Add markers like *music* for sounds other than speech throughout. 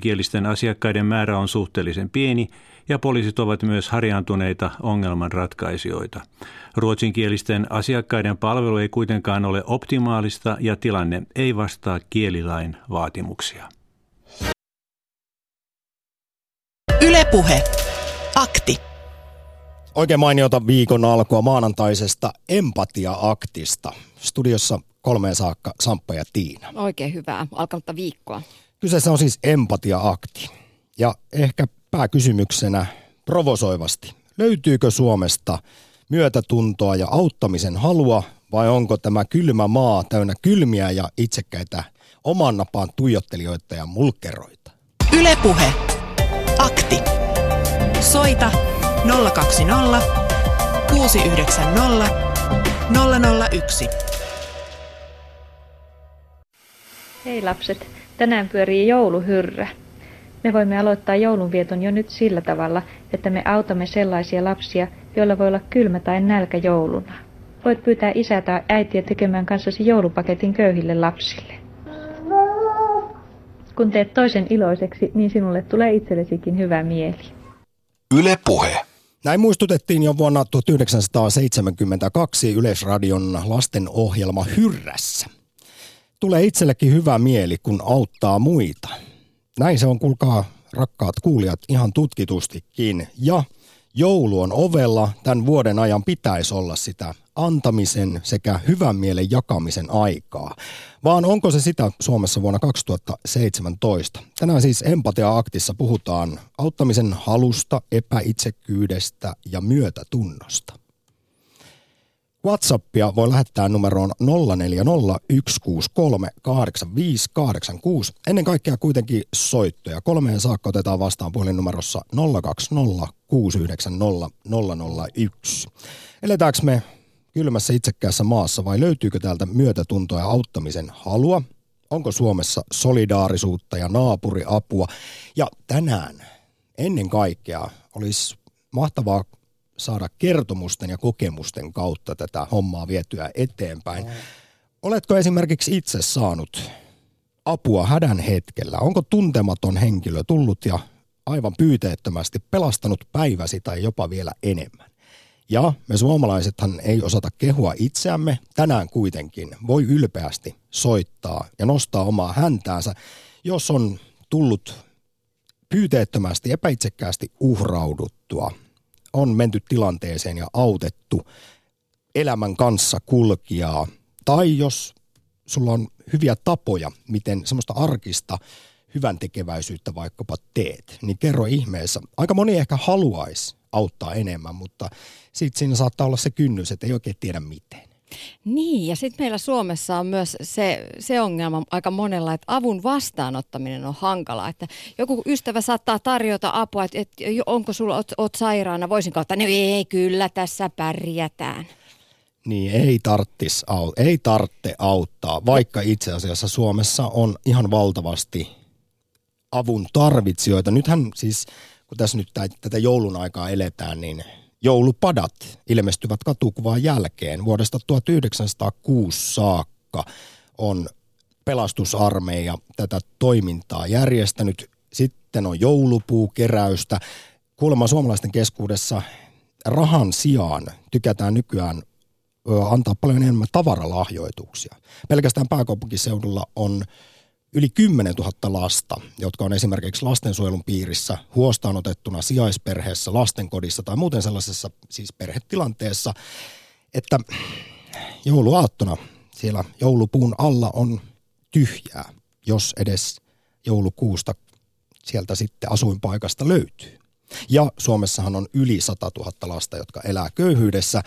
Kielisten asiakkaiden määrä on suhteellisen pieni ja poliisit ovat myös harjaantuneita ongelmanratkaisijoita. Ruotsinkielisten asiakkaiden palvelu ei kuitenkaan ole optimaalista ja tilanne ei vastaa kielilain vaatimuksia. Ylepuhe. Akti. Oikein mainiota viikon alkua maanantaisesta empatia-aktista. Studiossa kolmeen saakka Samppa ja Tiina. Oikein hyvää alkanutta viikkoa. Kyseessä on siis empatia-akti. Ja ehkä pääkysymyksenä provosoivasti. Löytyykö Suomesta myötätuntoa ja auttamisen halua vai onko tämä kylmä maa täynnä kylmiä ja itsekkäitä oman napaan tuijottelijoita ja mulkeroita? Ylepuhe. Akti. Soita 020 690 001. Hei lapset, tänään pyörii jouluhyrrä. Me voimme aloittaa joulunvieton jo nyt sillä tavalla, että me autamme sellaisia lapsia, joilla voi olla kylmä tai nälkä jouluna. Voit pyytää isää tai äitiä tekemään kanssasi joulupaketin köyhille lapsille. Kun teet toisen iloiseksi, niin sinulle tulee itsellesikin hyvä mieli. Yle Puhe. Näin muistutettiin jo vuonna 1972 Yleisradion lastenohjelma Hyrrässä. Tulee itsellekin hyvä mieli, kun auttaa muita. Näin se on, kuulkaa rakkaat kuulijat, ihan tutkitustikin. Ja joulu on ovella, tämän vuoden ajan pitäisi olla sitä antamisen sekä hyvän mielen jakamisen aikaa. Vaan onko se sitä Suomessa vuonna 2017? Tänään siis Empatia-aktissa puhutaan auttamisen halusta, epäitsekyydestä ja myötätunnosta. WhatsAppia voi lähettää numeroon 0401638586. Ennen kaikkea kuitenkin soittoja. Kolmeen saakka otetaan vastaan puhelinnumerossa 02069001. Eletäänkö me kylmässä itsekkäässä maassa vai löytyykö täältä myötätuntoa ja auttamisen halua? Onko Suomessa solidaarisuutta ja naapuriapua? Ja tänään ennen kaikkea olisi mahtavaa saada kertomusten ja kokemusten kautta tätä hommaa vietyä eteenpäin. Oletko esimerkiksi itse saanut apua hädän hetkellä? Onko tuntematon henkilö tullut ja aivan pyyteettömästi pelastanut päiväsi tai jopa vielä enemmän? Ja me suomalaisethan ei osata kehua itseämme. Tänään kuitenkin voi ylpeästi soittaa ja nostaa omaa häntäänsä, jos on tullut pyyteettömästi, epäitsekkäästi uhrauduttua on menty tilanteeseen ja autettu elämän kanssa kulkijaa. Tai jos sulla on hyviä tapoja, miten semmoista arkista hyvän tekeväisyyttä vaikkapa teet, niin kerro ihmeessä. Aika moni ehkä haluaisi auttaa enemmän, mutta sitten siinä saattaa olla se kynnys, että ei oikein tiedä miten. Niin, ja sitten meillä Suomessa on myös se, se ongelma aika monella, että avun vastaanottaminen on hankala. Että joku ystävä saattaa tarjota apua, että, että onko sulla, oot, oot sairaana, voisin kautta, no ei, kyllä tässä pärjätään. Niin, ei, tarttis, ei tartte auttaa, vaikka itse asiassa Suomessa on ihan valtavasti avun tarvitsijoita. Nythän siis, kun tässä nyt tätä joulun aikaa eletään, niin – joulupadat ilmestyvät katukuvaan jälkeen. Vuodesta 1906 saakka on pelastusarmeija tätä toimintaa järjestänyt. Sitten on joulupuukeräystä. Kuulemma suomalaisten keskuudessa rahan sijaan tykätään nykyään antaa paljon enemmän tavaralahjoituksia. Pelkästään pääkaupunkiseudulla on yli 10 000 lasta, jotka on esimerkiksi lastensuojelun piirissä huostaanotettuna sijaisperheessä, lastenkodissa tai muuten sellaisessa siis perhetilanteessa, että jouluaattona siellä joulupuun alla on tyhjää, jos edes joulukuusta sieltä sitten asuinpaikasta löytyy. Ja Suomessahan on yli 100 000 lasta, jotka elää köyhyydessä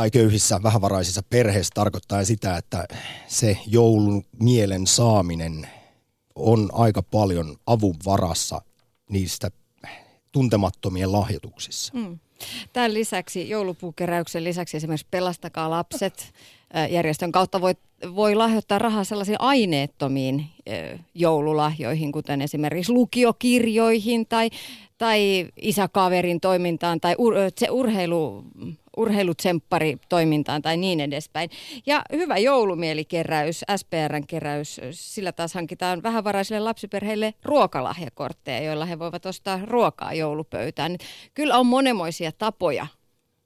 tai köyhissä vähävaraisissa perheissä tarkoittaa sitä, että se joulun mielen saaminen on aika paljon avun varassa niistä tuntemattomien lahjoituksissa. Mm. Tämän lisäksi, joulupuukeräyksen lisäksi esimerkiksi Pelastakaa lapset järjestön kautta voi, voi lahjoittaa rahaa sellaisiin aineettomiin joululahjoihin, kuten esimerkiksi lukiokirjoihin tai, tai isäkaverin toimintaan tai ur, se urheilu urheilutsemppari-toimintaan tai niin edespäin. Ja hyvä joulumielikkeräys, SPRn keräys, sillä taas hankitaan vähävaraisille lapsiperheille ruokalahjakortteja, joilla he voivat ostaa ruokaa joulupöytään. Kyllä on monenmoisia tapoja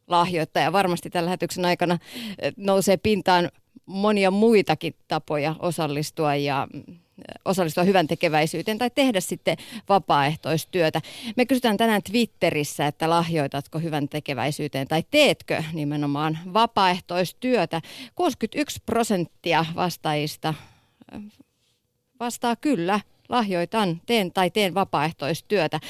lahjoittaa ja varmasti tällä lähetyksen aikana eh, nousee pintaan monia muitakin tapoja osallistua ja osallistua hyvän tekeväisyyteen tai tehdä sitten vapaaehtoistyötä. Me kysytään tänään Twitterissä, että lahjoitatko hyvän tekeväisyyteen tai teetkö nimenomaan vapaaehtoistyötä. 61 prosenttia vastaajista vastaa kyllä lahjoitan, teen tai teen vapaaehtoistyötä.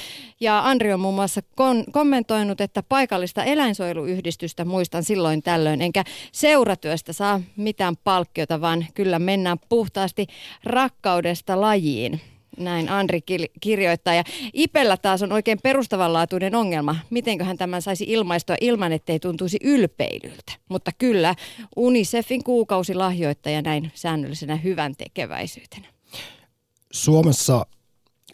Ja Andri on muun muassa kon- kommentoinut, että paikallista eläinsuojeluyhdistystä muistan silloin tällöin, enkä seuratyöstä saa mitään palkkiota, vaan kyllä mennään puhtaasti rakkaudesta lajiin. Näin Andri kirjoittaa. Ja Ipellä taas on oikein perustavanlaatuinen ongelma. Mitenköhän tämän saisi ilmaistua ilman, ettei tuntuisi ylpeilyltä. Mutta kyllä, UNICEFin kuukausilahjoittaja näin säännöllisenä hyvän tekeväisyytenä. Suomessa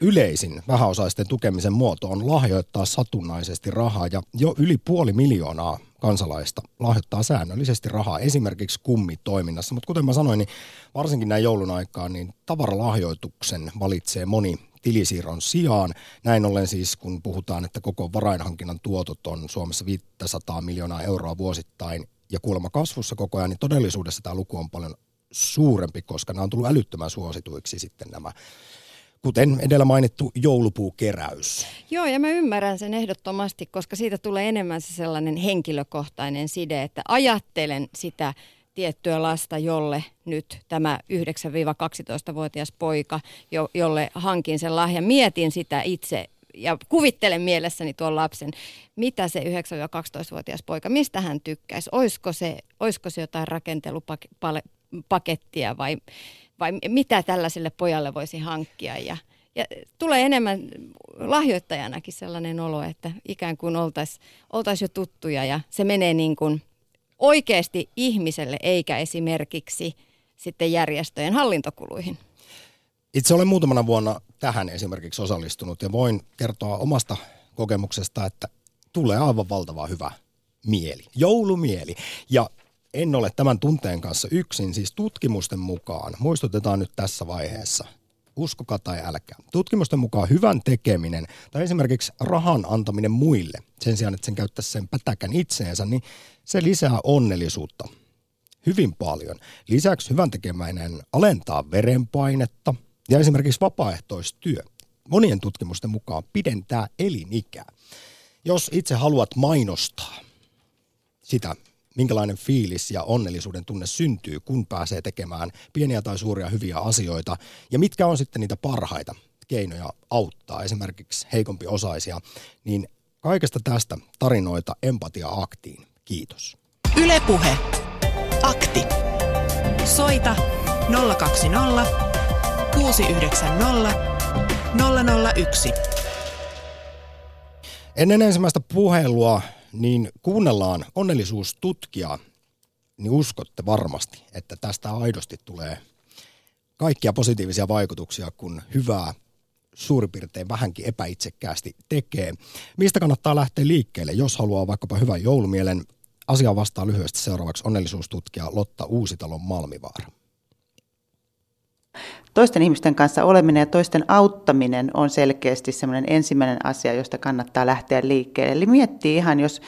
yleisin vähäosaisten tukemisen muoto on lahjoittaa satunnaisesti rahaa ja jo yli puoli miljoonaa kansalaista lahjoittaa säännöllisesti rahaa esimerkiksi kummitoiminnassa. Mutta kuten mä sanoin, niin varsinkin näin joulun aikaan, niin tavaralahjoituksen valitsee moni tilisiirron sijaan. Näin ollen siis, kun puhutaan, että koko varainhankinnan tuotot on Suomessa 500 miljoonaa euroa vuosittain ja kuulemma kasvussa koko ajan, niin todellisuudessa tämä luku on paljon suurempi, koska nämä on tullut älyttömän suosituiksi sitten nämä kuten edellä mainittu joulupuukeräys. Joo, ja mä ymmärrän sen ehdottomasti, koska siitä tulee enemmän se sellainen henkilökohtainen side, että ajattelen sitä tiettyä lasta, jolle nyt tämä 9-12-vuotias poika, jo, jolle hankin sen lahjan, mietin sitä itse ja kuvittelen mielessäni tuon lapsen, mitä se 9-12-vuotias poika, mistä hän tykkäisi, olisiko se, olisiko se jotain rakentelupale, pakettia vai, vai mitä tällaiselle pojalle voisi hankkia. Ja, ja tulee enemmän lahjoittajanakin sellainen olo, että ikään kuin oltaisiin oltais jo tuttuja ja se menee niin kuin oikeasti ihmiselle eikä esimerkiksi sitten järjestöjen hallintokuluihin. Itse olen muutamana vuonna tähän esimerkiksi osallistunut ja voin kertoa omasta kokemuksesta, että tulee aivan valtava hyvä mieli, joulumieli. Ja en ole tämän tunteen kanssa yksin, siis tutkimusten mukaan, muistutetaan nyt tässä vaiheessa, uskokaa tai älkää. Tutkimusten mukaan hyvän tekeminen tai esimerkiksi rahan antaminen muille, sen sijaan, että sen käyttäisi sen pätäkän itseensä, niin se lisää onnellisuutta hyvin paljon. Lisäksi hyvän tekeminen alentaa verenpainetta ja esimerkiksi vapaaehtoistyö monien tutkimusten mukaan pidentää elinikää. Jos itse haluat mainostaa sitä, minkälainen fiilis ja onnellisuuden tunne syntyy, kun pääsee tekemään pieniä tai suuria hyviä asioita, ja mitkä on sitten niitä parhaita keinoja auttaa esimerkiksi heikompi osaisia, niin kaikesta tästä tarinoita empatia-aktiin. Kiitos. Ylepuhe. Akti. Soita 020 690 001. Ennen ensimmäistä puhelua niin kuunnellaan onnellisuustutkijaa, niin uskotte varmasti, että tästä aidosti tulee kaikkia positiivisia vaikutuksia, kun hyvää suurin piirtein vähänkin epäitsekkäästi tekee. Mistä kannattaa lähteä liikkeelle, jos haluaa vaikkapa hyvän joulumielen? Asia vastaa lyhyesti seuraavaksi onnellisuustutkija Lotta Uusitalon Malmivaara toisten ihmisten kanssa oleminen ja toisten auttaminen on selkeästi semmoinen ensimmäinen asia, josta kannattaa lähteä liikkeelle. Eli miettii ihan, jos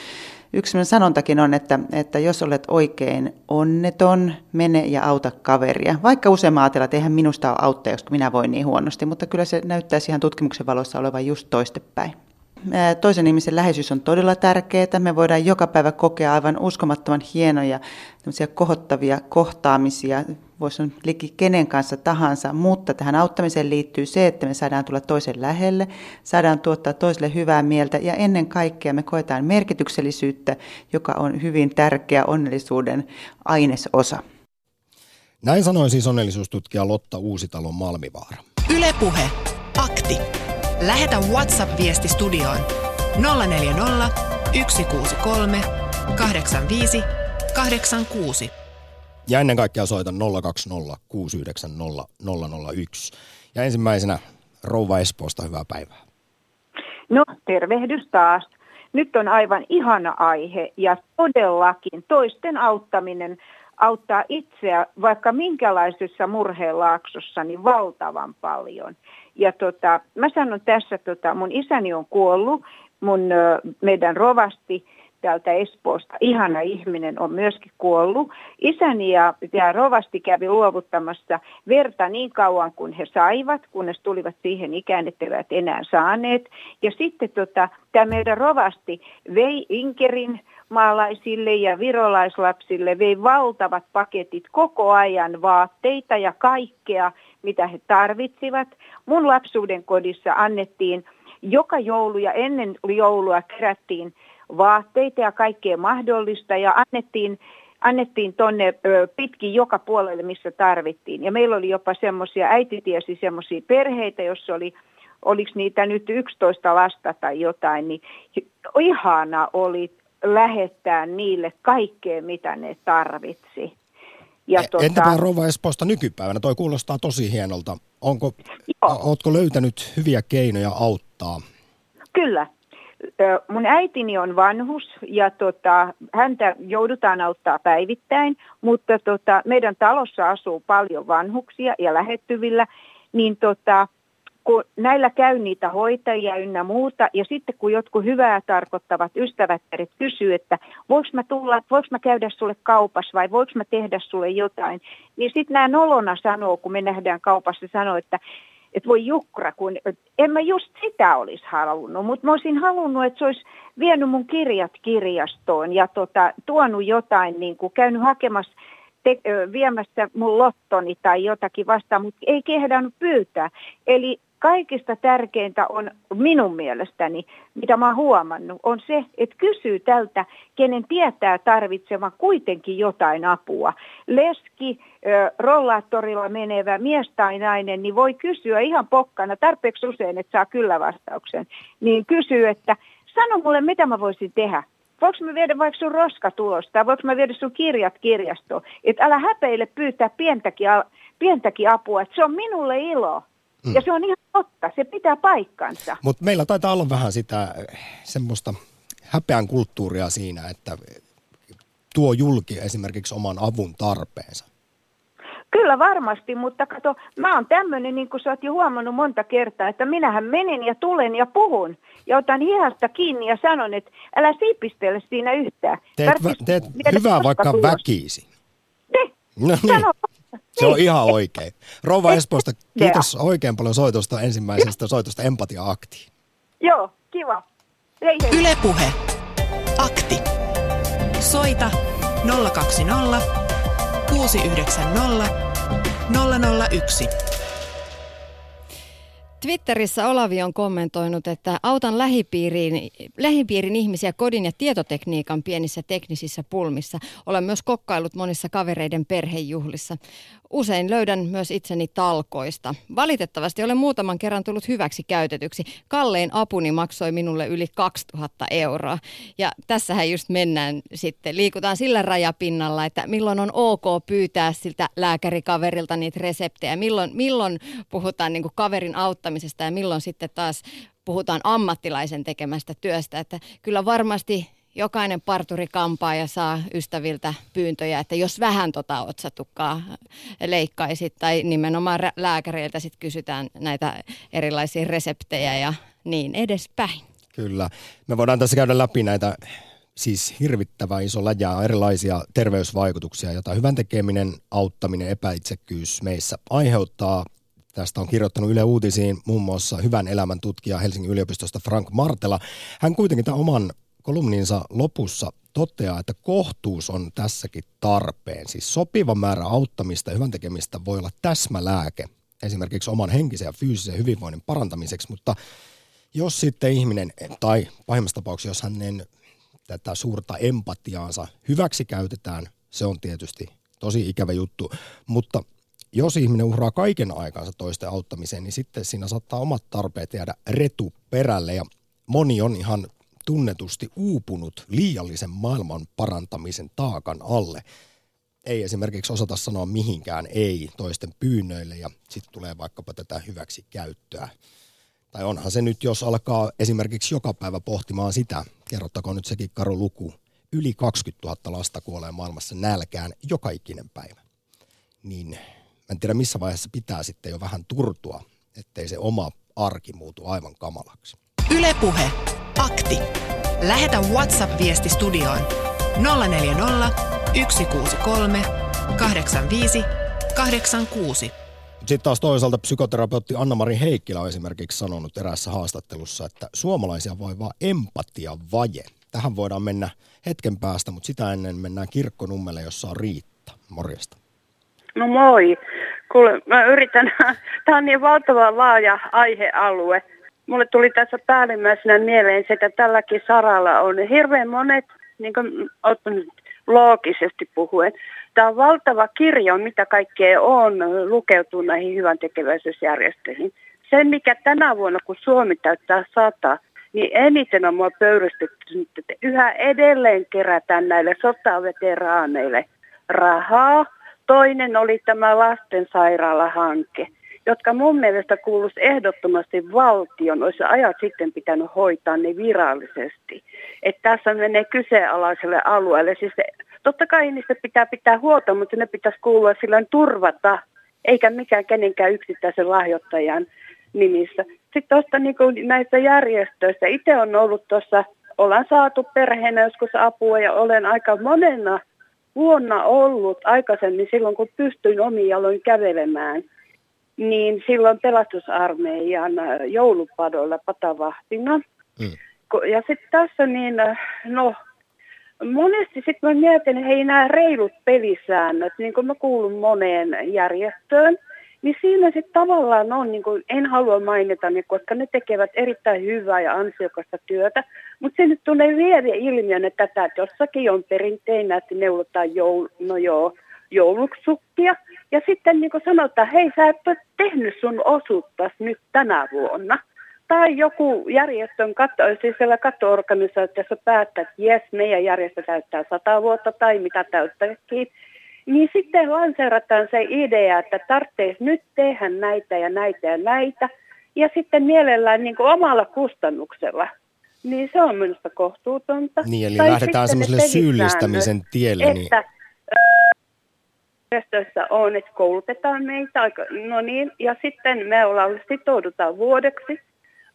yksi sanontakin on, että, että jos olet oikein onneton, mene ja auta kaveria. Vaikka usein ajatellaan, että eihän minusta ole auttaa, koska minä voin niin huonosti, mutta kyllä se näyttäisi ihan tutkimuksen valossa olevan just toistepäin. Toisen ihmisen läheisyys on todella tärkeää. Me voidaan joka päivä kokea aivan uskomattoman hienoja, kohottavia kohtaamisia, voisi olla liki kenen kanssa tahansa, mutta tähän auttamiseen liittyy se, että me saadaan tulla toisen lähelle, saadaan tuottaa toiselle hyvää mieltä ja ennen kaikkea me koetaan merkityksellisyyttä, joka on hyvin tärkeä onnellisuuden ainesosa. Näin sanoi siis onnellisuustutkija Lotta Uusitalon Malmivaara. Ylepuhe. Akti. Lähetä WhatsApp-viesti studioon 040 163 85 86. Ja ennen kaikkea soita 020 690 001. Ja ensimmäisenä Rouva Espoosta, hyvää päivää. No tervehdys taas. nyt on aivan ihana aihe ja todellakin toisten auttaminen auttaa itseä vaikka minkälaisessa murheenlaaksossa niin valtavan paljon. Ja tota, mä sanon tässä, tota, mun isäni on kuollut, mun meidän rovasti täältä Espoosta, ihana ihminen, on myöskin kuollut. Isäni ja, ja rovasti kävi luovuttamassa verta niin kauan kuin he saivat, kunnes tulivat siihen ikään, että eivät enää saaneet. Ja sitten tota, tämä meidän rovasti vei Inkerin maalaisille ja virolaislapsille, vei valtavat paketit koko ajan vaatteita ja kaikkea, mitä he tarvitsivat. Mun lapsuuden kodissa annettiin joka joulu ja ennen joulua kerättiin vaatteita ja kaikkea mahdollista ja annettiin, annettiin tonne pitkin joka puolelle, missä tarvittiin. Ja meillä oli jopa semmoisia, äiti tiesi semmoisia perheitä, jossa oli oliko niitä nyt 11 lasta tai jotain, niin ihana oli lähettää niille kaikkea, mitä ne tarvitsi. Ja e, tuota, Entäpä Rova Espoosta nykypäivänä? Toi kuulostaa tosi hienolta. Onko, ootko löytänyt hyviä keinoja auttaa? Kyllä. Mun äitini on vanhus ja tota, häntä joudutaan auttaa päivittäin, mutta tota, meidän talossa asuu paljon vanhuksia ja lähettyvillä, niin tota, kun näillä käy niitä hoitajia ynnä muuta, ja sitten kun jotkut hyvää tarkoittavat ystävät kysyy, että voiko mä tulla, voiko mä käydä sulle kaupassa vai voiko mä tehdä sulle jotain, niin sitten nämä nolona sanoo, kun me nähdään kaupassa, sanoo, että että voi jukra, kun en mä just sitä olisi halunnut, mutta mä olisin halunnut, että se olisi vienyt mun kirjat kirjastoon ja tota, tuonut jotain, niin kuin käynyt hakemassa te, viemässä mun lottoni tai jotakin vastaan, mutta ei kehdannut pyytää. Eli kaikista tärkeintä on minun mielestäni, mitä mä oon huomannut, on se, että kysyy tältä, kenen tietää tarvitsevan kuitenkin jotain apua. Leski, rollaattorilla menevä mies tai nainen, niin voi kysyä ihan pokkana tarpeeksi usein, että saa kyllä vastauksen. Niin kysyy, että sano mulle, mitä mä voisin tehdä. Voinko mä viedä vaikka sun roskatulosta, tai voinko mä viedä sun kirjat kirjastoon. Että älä häpeille pyytää pientäkin, pientäkin apua, että se on minulle ilo. Mm. Ja se on ihan totta, se pitää paikkansa. Mutta meillä taitaa olla vähän sitä eh, semmoista häpeän kulttuuria siinä, että tuo julki esimerkiksi oman avun tarpeensa. Kyllä varmasti, mutta kato, mä oon tämmöinen, niin kuin sä oot jo huomannut monta kertaa, että minähän menen ja tulen ja puhun ja otan hihasta kiinni ja sanon, että älä siipistele siinä yhtään. Teet, teet hyvää vaikka tulos. väkisin. Ne, no niin. Sano se on ihan oikein. Rouva Espoosta, kiitos oikein paljon soitosta ensimmäisestä soitosta Empatia-aktiin. Joo, kiva. Hei, hei. Yle Puhe. Akti. Soita 020 690 001. Twitterissä Olavi on kommentoinut, että autan lähipiiriin, lähipiirin ihmisiä kodin ja tietotekniikan pienissä teknisissä pulmissa. Olen myös kokkailut monissa kavereiden perhejuhlissa. Usein löydän myös itseni talkoista. Valitettavasti olen muutaman kerran tullut hyväksi käytetyksi. Kallein apuni maksoi minulle yli 2000 euroa. Ja tässähän just mennään sitten, liikutaan sillä rajapinnalla, että milloin on ok pyytää siltä lääkärikaverilta niitä reseptejä, milloin, milloin puhutaan niin kaverin auttamisesta ja milloin sitten taas puhutaan ammattilaisen tekemästä työstä. Että kyllä varmasti jokainen parturi kampaa ja saa ystäviltä pyyntöjä, että jos vähän tota otsatukkaa leikkaisit tai nimenomaan lääkäreiltä sit kysytään näitä erilaisia reseptejä ja niin edespäin. Kyllä. Me voidaan tässä käydä läpi näitä siis hirvittävän iso läjää erilaisia terveysvaikutuksia, joita hyvän tekeminen, auttaminen, epäitsekkyys meissä aiheuttaa. Tästä on kirjoittanut Yle Uutisiin muun muassa hyvän elämän tutkija Helsingin yliopistosta Frank Martela. Hän kuitenkin tämän oman kolumninsa lopussa toteaa, että kohtuus on tässäkin tarpeen. Siis sopiva määrä auttamista ja hyvän tekemistä voi olla täsmälääke esimerkiksi oman henkisen ja fyysisen hyvinvoinnin parantamiseksi, mutta jos sitten ihminen, tai pahimmassa tapauksessa, jos hänen tätä suurta empatiaansa hyväksi käytetään, se on tietysti tosi ikävä juttu, mutta jos ihminen uhraa kaiken aikansa toisten auttamiseen, niin sitten siinä saattaa omat tarpeet jäädä retu perälle ja moni on ihan tunnetusti uupunut liiallisen maailman parantamisen taakan alle. Ei esimerkiksi osata sanoa mihinkään ei toisten pyynnöille ja sitten tulee vaikkapa tätä hyväksi käyttöä. Tai onhan se nyt, jos alkaa esimerkiksi joka päivä pohtimaan sitä, kerrottakoon nyt sekin karu luku, yli 20 000 lasta kuolee maailmassa nälkään joka ikinen päivä. Niin en tiedä missä vaiheessa pitää sitten jo vähän turtua, ettei se oma arki muutu aivan kamalaksi. Ylepuhe Akti. Lähetä WhatsApp-viesti studioon 040 163 85 86. Sitten taas toisaalta psykoterapeutti Anna-Mari Heikkilä on esimerkiksi sanonut eräässä haastattelussa, että suomalaisia vaivaa empatiavaje. Tähän voidaan mennä hetken päästä, mutta sitä ennen mennään kirkkonummelle, jossa on Riitta. Morjesta. No moi. Kuule, mä yritän, *laughs* tämä on niin valtava laaja aihealue. Mulle tuli tässä päällimmäisenä mieleen, että tälläkin saralla on hirveän monet, niin kuin loogisesti puhuen, Tämä on valtava kirjo, mitä kaikkea on lukeutunut näihin hyvän tekeväisyysjärjestöihin. Sen, mikä tänä vuonna, kun Suomi täyttää sata, niin eniten on mua pöyrystetty, että yhä edelleen kerätään näille sotaveteraaneille rahaa. Toinen oli tämä lastensairaalahanke, jotka mun mielestä kuuluisi ehdottomasti valtion, olisi ajat sitten pitänyt hoitaa ne virallisesti. Että tässä menee kyseenalaiselle alueelle. Siis Totta kai niistä pitää pitää huolta, mutta ne pitäisi kuulua sillä turvata, eikä mikään kenenkään yksittäisen lahjoittajan nimissä. Sitten tuosta niin näistä järjestöistä, itse on ollut tuossa, ollaan saatu perheenä joskus apua ja olen aika monena vuonna ollut aikaisemmin silloin, kun pystyin omiin jaloin kävelemään, niin silloin pelastusarmeijan joulupadolla patavahtina. Mm. Ja sitten tässä niin, no monesti sitten mä mietin, että hei nämä reilut pelisäännöt, niin kuin mä kuulun moneen järjestöön, niin siinä sitten tavallaan on, niin kuin, en halua mainita ne, koska ne tekevät erittäin hyvää ja ansiokasta työtä, mutta se nyt tulee vielä ilmiönä tätä, että jossakin on perinteinä, että neulotaan joul, no joo, jouluksukkia, ja sitten niin kuin sanotaan, hei sä et ole tehnyt sun osuuttas nyt tänä vuonna – tai joku järjestön katto, siis siellä kattoorganisaatiossa päättää, että jes, meidän järjestö täyttää sata vuotta tai mitä täyttääkin, niin sitten lanseerataan se idea, että tarvitsisi nyt tehdä näitä ja näitä ja näitä, ja sitten mielellään niin kuin omalla kustannuksella. Niin se on minusta kohtuutonta. Niin, eli tai lähdetään semmoiselle syyllistämisen tielle. Niin- että järjestöissä on, että koulutetaan meitä, no niin, ja sitten me ollaan sitoudutaan vuodeksi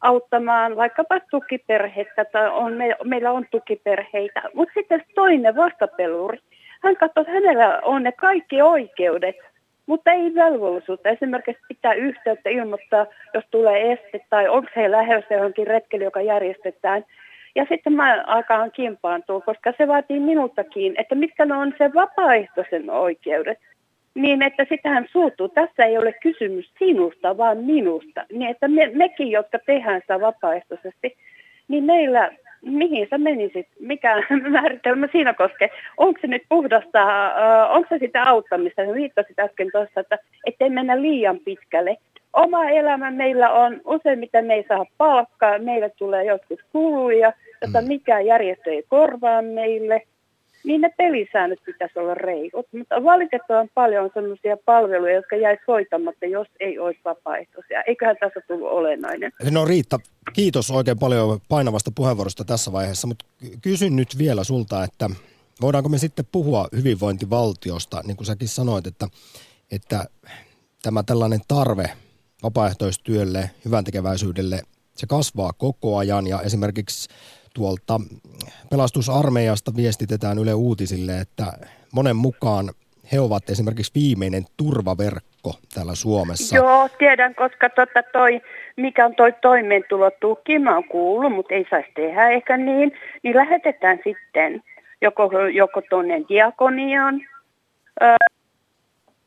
auttamaan vaikkapa tukiperhettä tai on, me, meillä on tukiperheitä. Mutta sitten toinen vastapeluri, hän katsoo, että hänellä on ne kaikki oikeudet, mutta ei velvollisuutta. Esimerkiksi pitää yhteyttä ilmoittaa, jos tulee este tai onko he lähdössä johonkin retkeli, joka järjestetään. Ja sitten mä alkaan kimpaantua, koska se vaatii minultakin, että mitkä ne on se vapaaehtoisen oikeudet niin että sitähän suuttuu. Tässä ei ole kysymys sinusta, vaan minusta. Niin että me, mekin, jotka tehdään sitä vapaaehtoisesti, niin meillä, mihin sä menisit, mikä *laughs* määritelmä siinä koskee? Onko se nyt puhdasta, äh, onko se sitä auttamista? Sä viittasit äsken tuossa, että ettei mennä liian pitkälle. Oma elämä meillä on, useimmiten me ei saa palkkaa, meille tulee jotkut kuluja, jota mm. mikään järjestö ei korvaa meille – niin ne pelisäännöt pitäisi olla reilut. Mutta valitettavan paljon on sellaisia palveluja, jotka jäisi hoitamatta, jos ei olisi vapaaehtoisia. Eiköhän tässä tullut olennainen. No Riitta, kiitos oikein paljon painavasta puheenvuorosta tässä vaiheessa, mutta kysyn nyt vielä sulta, että voidaanko me sitten puhua hyvinvointivaltiosta, niin kuin säkin sanoit, että, että tämä tällainen tarve vapaaehtoistyölle, hyvän tekeväisyydelle, se kasvaa koko ajan ja esimerkiksi tuolta pelastusarmeijasta viestitetään Yle Uutisille, että monen mukaan he ovat esimerkiksi viimeinen turvaverkko täällä Suomessa. Joo, tiedän, koska tota toi, mikä on toi toimeentulotuki, mä oon kuullut, mutta ei saisi tehdä ehkä niin, niin lähetetään sitten joko, joko tuonne diakoniaan,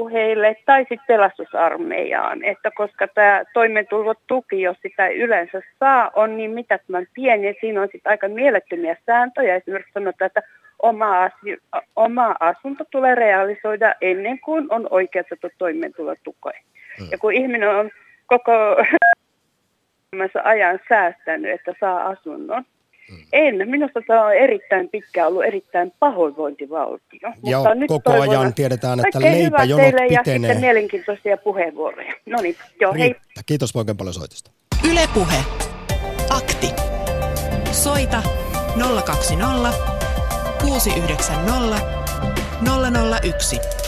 heille tai sitten pelastusarmeijaan, että koska tämä toimeentulotuki, jos sitä ei yleensä saa, on niin mitättömän pieni ja siinä on sitten aika mielettömiä sääntöjä. Esimerkiksi sanotaan, että oma, asi- oma asunto tulee realisoida ennen kuin on oikeutettu toimeentulotukeen. Hmm. Ja kun ihminen on koko *laughs* ajan säästänyt, että saa asunnon, en. Minusta tämä on erittäin pitkä ollut erittäin pahoinvointivaltio. Ja Mutta nyt koko toivon, ajan tiedetään, että leipäjonot pitenee. ja sitten mielenkiintoisia puheenvuoroja. No niin, joo, hei. Kiitos oikein paljon soitosta. Ylepuhe. Akti. Soita 020 690 001.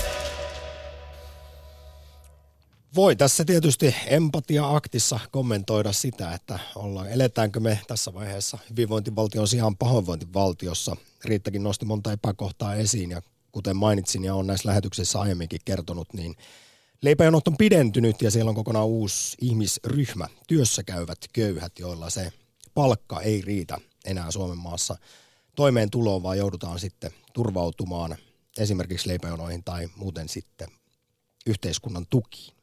Voi tässä tietysti empatia-aktissa kommentoida sitä, että ollaan, eletäänkö me tässä vaiheessa hyvinvointivaltion sijaan pahoinvointivaltiossa. Riittäkin nosti monta epäkohtaa esiin ja kuten mainitsin ja on näissä lähetyksissä aiemminkin kertonut, niin leipäjonot on pidentynyt ja siellä on kokonaan uusi ihmisryhmä, työssä käyvät köyhät, joilla se palkka ei riitä enää Suomen maassa toimeentuloon, vaan joudutaan sitten turvautumaan esimerkiksi leipäjonoihin tai muuten sitten yhteiskunnan tukiin.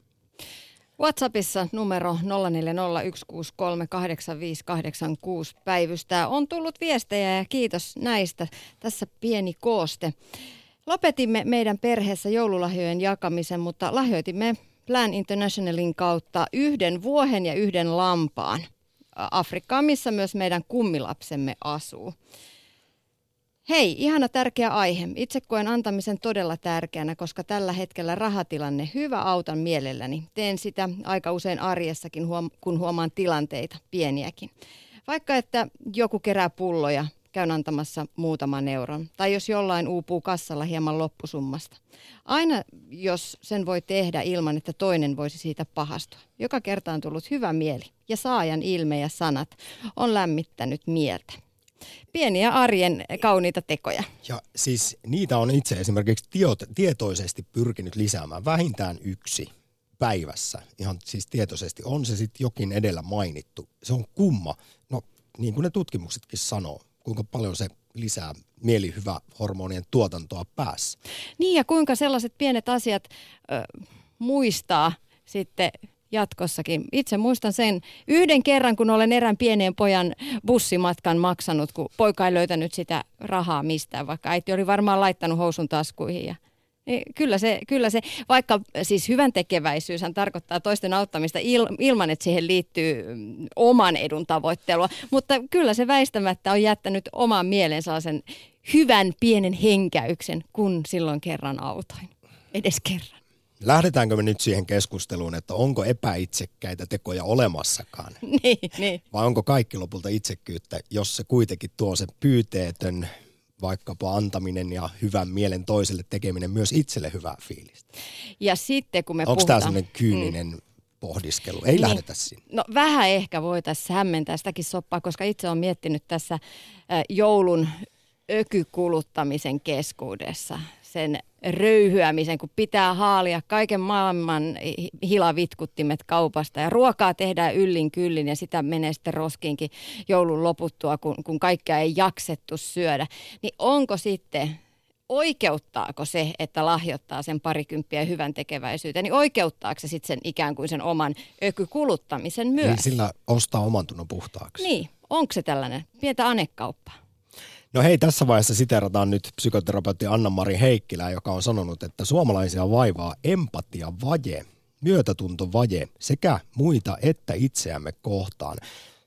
WhatsAppissa numero 0401638586 päivystää. On tullut viestejä ja kiitos näistä. Tässä pieni kooste. Lopetimme meidän perheessä joululahjojen jakamisen, mutta lahjoitimme Plan Internationalin kautta yhden vuohen ja yhden lampaan Afrikkaan, missä myös meidän kummilapsemme asuu. Hei, ihana tärkeä aihe. Itse koen antamisen todella tärkeänä, koska tällä hetkellä rahatilanne hyvä autan mielelläni. Teen sitä aika usein arjessakin, kun huomaan tilanteita, pieniäkin. Vaikka että joku kerää pulloja, käyn antamassa muutaman euron. Tai jos jollain uupuu kassalla hieman loppusummasta. Aina jos sen voi tehdä ilman, että toinen voisi siitä pahastua. Joka kerta on tullut hyvä mieli ja saajan ilme ja sanat on lämmittänyt mieltä. Pieniä arjen kauniita tekoja. Ja siis niitä on itse esimerkiksi tietoisesti pyrkinyt lisäämään vähintään yksi päivässä. Ihan siis tietoisesti. On se sitten jokin edellä mainittu. Se on kumma. No niin kuin ne tutkimuksetkin sanoo kuinka paljon se lisää mielihyvä hormonien tuotantoa päässä. Niin ja kuinka sellaiset pienet asiat ö, muistaa sitten jatkossakin. Itse muistan sen yhden kerran, kun olen erään pienen pojan bussimatkan maksanut, kun poika ei löytänyt sitä rahaa mistään, vaikka äiti oli varmaan laittanut housun taskuihin ja – kyllä se, kyllä se, vaikka siis hyvän tekeväisyys tarkoittaa toisten auttamista il, ilman, että siihen liittyy mm, oman edun tavoittelua, mutta kyllä se väistämättä on jättänyt omaan mieleen sellaisen hyvän pienen henkäyksen, kun silloin kerran autoin. Edes kerran. Lähdetäänkö me nyt siihen keskusteluun, että onko epäitsekkäitä tekoja olemassakaan? *laughs* niin, niin. Vai onko kaikki lopulta itsekkyyttä, jos se kuitenkin tuo sen pyyteetön vaikkapa antaminen ja hyvän mielen toiselle tekeminen myös itselle hyvää fiilistä. Ja sitten kun me Onko tämä sellainen kyyninen mm. pohdiskelu? Ei niin. lähdetä sinne. No vähän ehkä voitaisiin hämmentää sitäkin soppaa, koska itse olen miettinyt tässä joulun ökykuluttamisen keskuudessa sen röyhyämisen, kun pitää haalia kaiken maailman hilavitkuttimet kaupasta ja ruokaa tehdään yllin kyllin ja sitä menee sitten roskiinkin joulun loputtua, kun, kun kaikkea ei jaksettu syödä. Niin onko sitten oikeuttaako se, että lahjoittaa sen parikymppiä hyvän tekeväisyyteen, niin oikeuttaako se sitten sen ikään kuin sen oman ökykuluttamisen myös? Niin sillä ostaa oman tunnon puhtaaksi. Niin, onko se tällainen pientä anekauppaa? No hei, tässä vaiheessa siterataan nyt psykoterapeutti Anna-Mari Heikkilää, joka on sanonut, että suomalaisia vaivaa empatia vaje, myötätuntovaje sekä muita että itseämme kohtaan.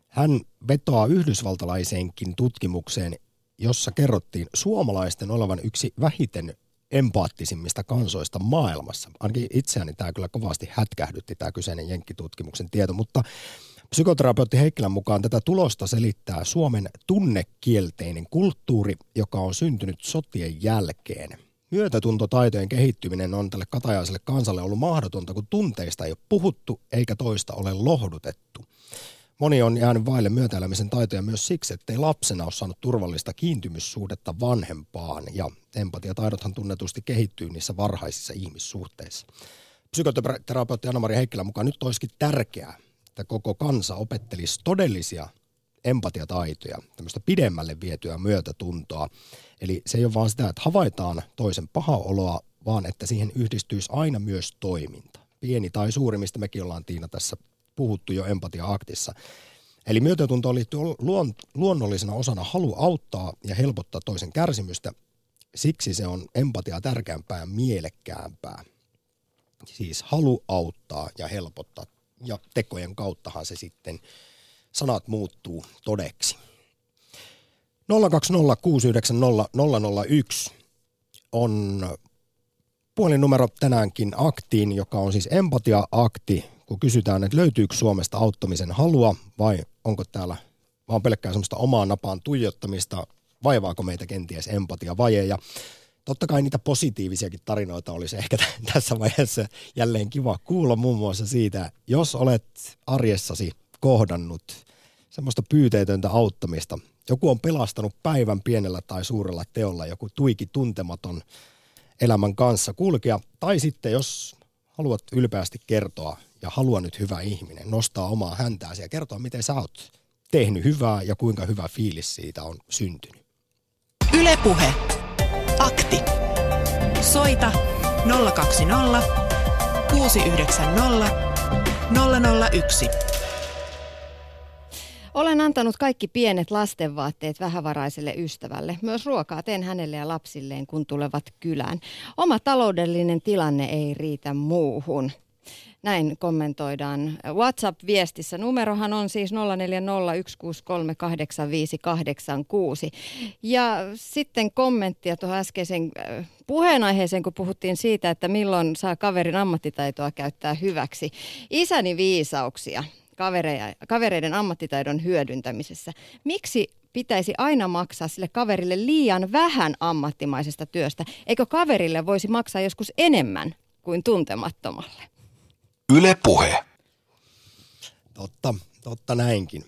Hän vetoaa yhdysvaltalaisenkin tutkimukseen, jossa kerrottiin suomalaisten olevan yksi vähiten empaattisimmista kansoista maailmassa. Ainakin itseäni tämä kyllä kovasti hätkähdytti tämä kyseinen jenkkitutkimuksen tieto, mutta Psykoterapeutti Heikkilän mukaan tätä tulosta selittää Suomen tunnekielteinen kulttuuri, joka on syntynyt sotien jälkeen. Myötätuntotaitojen kehittyminen on tälle katajaiselle kansalle ollut mahdotonta, kun tunteista ei ole puhuttu eikä toista ole lohdutettu. Moni on jäänyt vaille myötäelämisen taitoja myös siksi, ettei lapsena ole saanut turvallista kiintymyssuhdetta vanhempaan ja empatiataidothan tunnetusti kehittyy niissä varhaisissa ihmissuhteissa. Psykoterapeutti Anna-Maria Heikkilän mukaan nyt olisikin tärkeää, että koko kansa opettelisi todellisia empatiataitoja, tämmöistä pidemmälle vietyä myötätuntoa. Eli se ei ole vaan sitä, että havaitaan toisen paha oloa, vaan että siihen yhdistyisi aina myös toiminta. Pieni tai suuri, mistä mekin ollaan Tiina tässä puhuttu jo empatia-aktissa. Eli myötätuntoon liittyy luon, luonnollisena osana halu auttaa ja helpottaa toisen kärsimystä. Siksi se on empatia tärkeämpää ja mielekkäämpää. Siis halu auttaa ja helpottaa ja tekojen kauttahan se sitten sanat muuttuu todeksi. 020690001 on puhelinnumero tänäänkin aktiin, joka on siis empatia-akti kun kysytään, että löytyykö Suomesta auttamisen halua vai onko täällä vaan pelkkää semmoista omaa napaan tuijottamista, vaivaako meitä kenties empatia vaje ja totta kai niitä positiivisiakin tarinoita olisi ehkä *laughs* tässä vaiheessa jälleen kiva kuulla muun muassa siitä, jos olet arjessasi kohdannut semmoista pyyteetöntä auttamista. Joku on pelastanut päivän pienellä tai suurella teolla, joku tuiki tuntematon elämän kanssa kulkea. Tai sitten jos haluat ylpeästi kertoa ja halua nyt hyvä ihminen, nostaa omaa häntääsi ja kertoa, miten sä oot tehnyt hyvää ja kuinka hyvä fiilis siitä on syntynyt. Ylepuhe. Akti. Soita 020 690 001. Olen antanut kaikki pienet lastenvaatteet vähävaraiselle ystävälle. Myös ruokaa teen hänelle ja lapsilleen, kun tulevat kylään. Oma taloudellinen tilanne ei riitä muuhun. Näin kommentoidaan WhatsApp-viestissä. Numerohan on siis 0401638586. Ja sitten kommenttia tuohon äskeisen äh, puheenaiheeseen, kun puhuttiin siitä, että milloin saa kaverin ammattitaitoa käyttää hyväksi. Isäni viisauksia kavereiden ammattitaidon hyödyntämisessä. Miksi pitäisi aina maksaa sille kaverille liian vähän ammattimaisesta työstä? Eikö kaverille voisi maksaa joskus enemmän kuin tuntemattomalle? Yle Puhe. Totta, totta näinkin.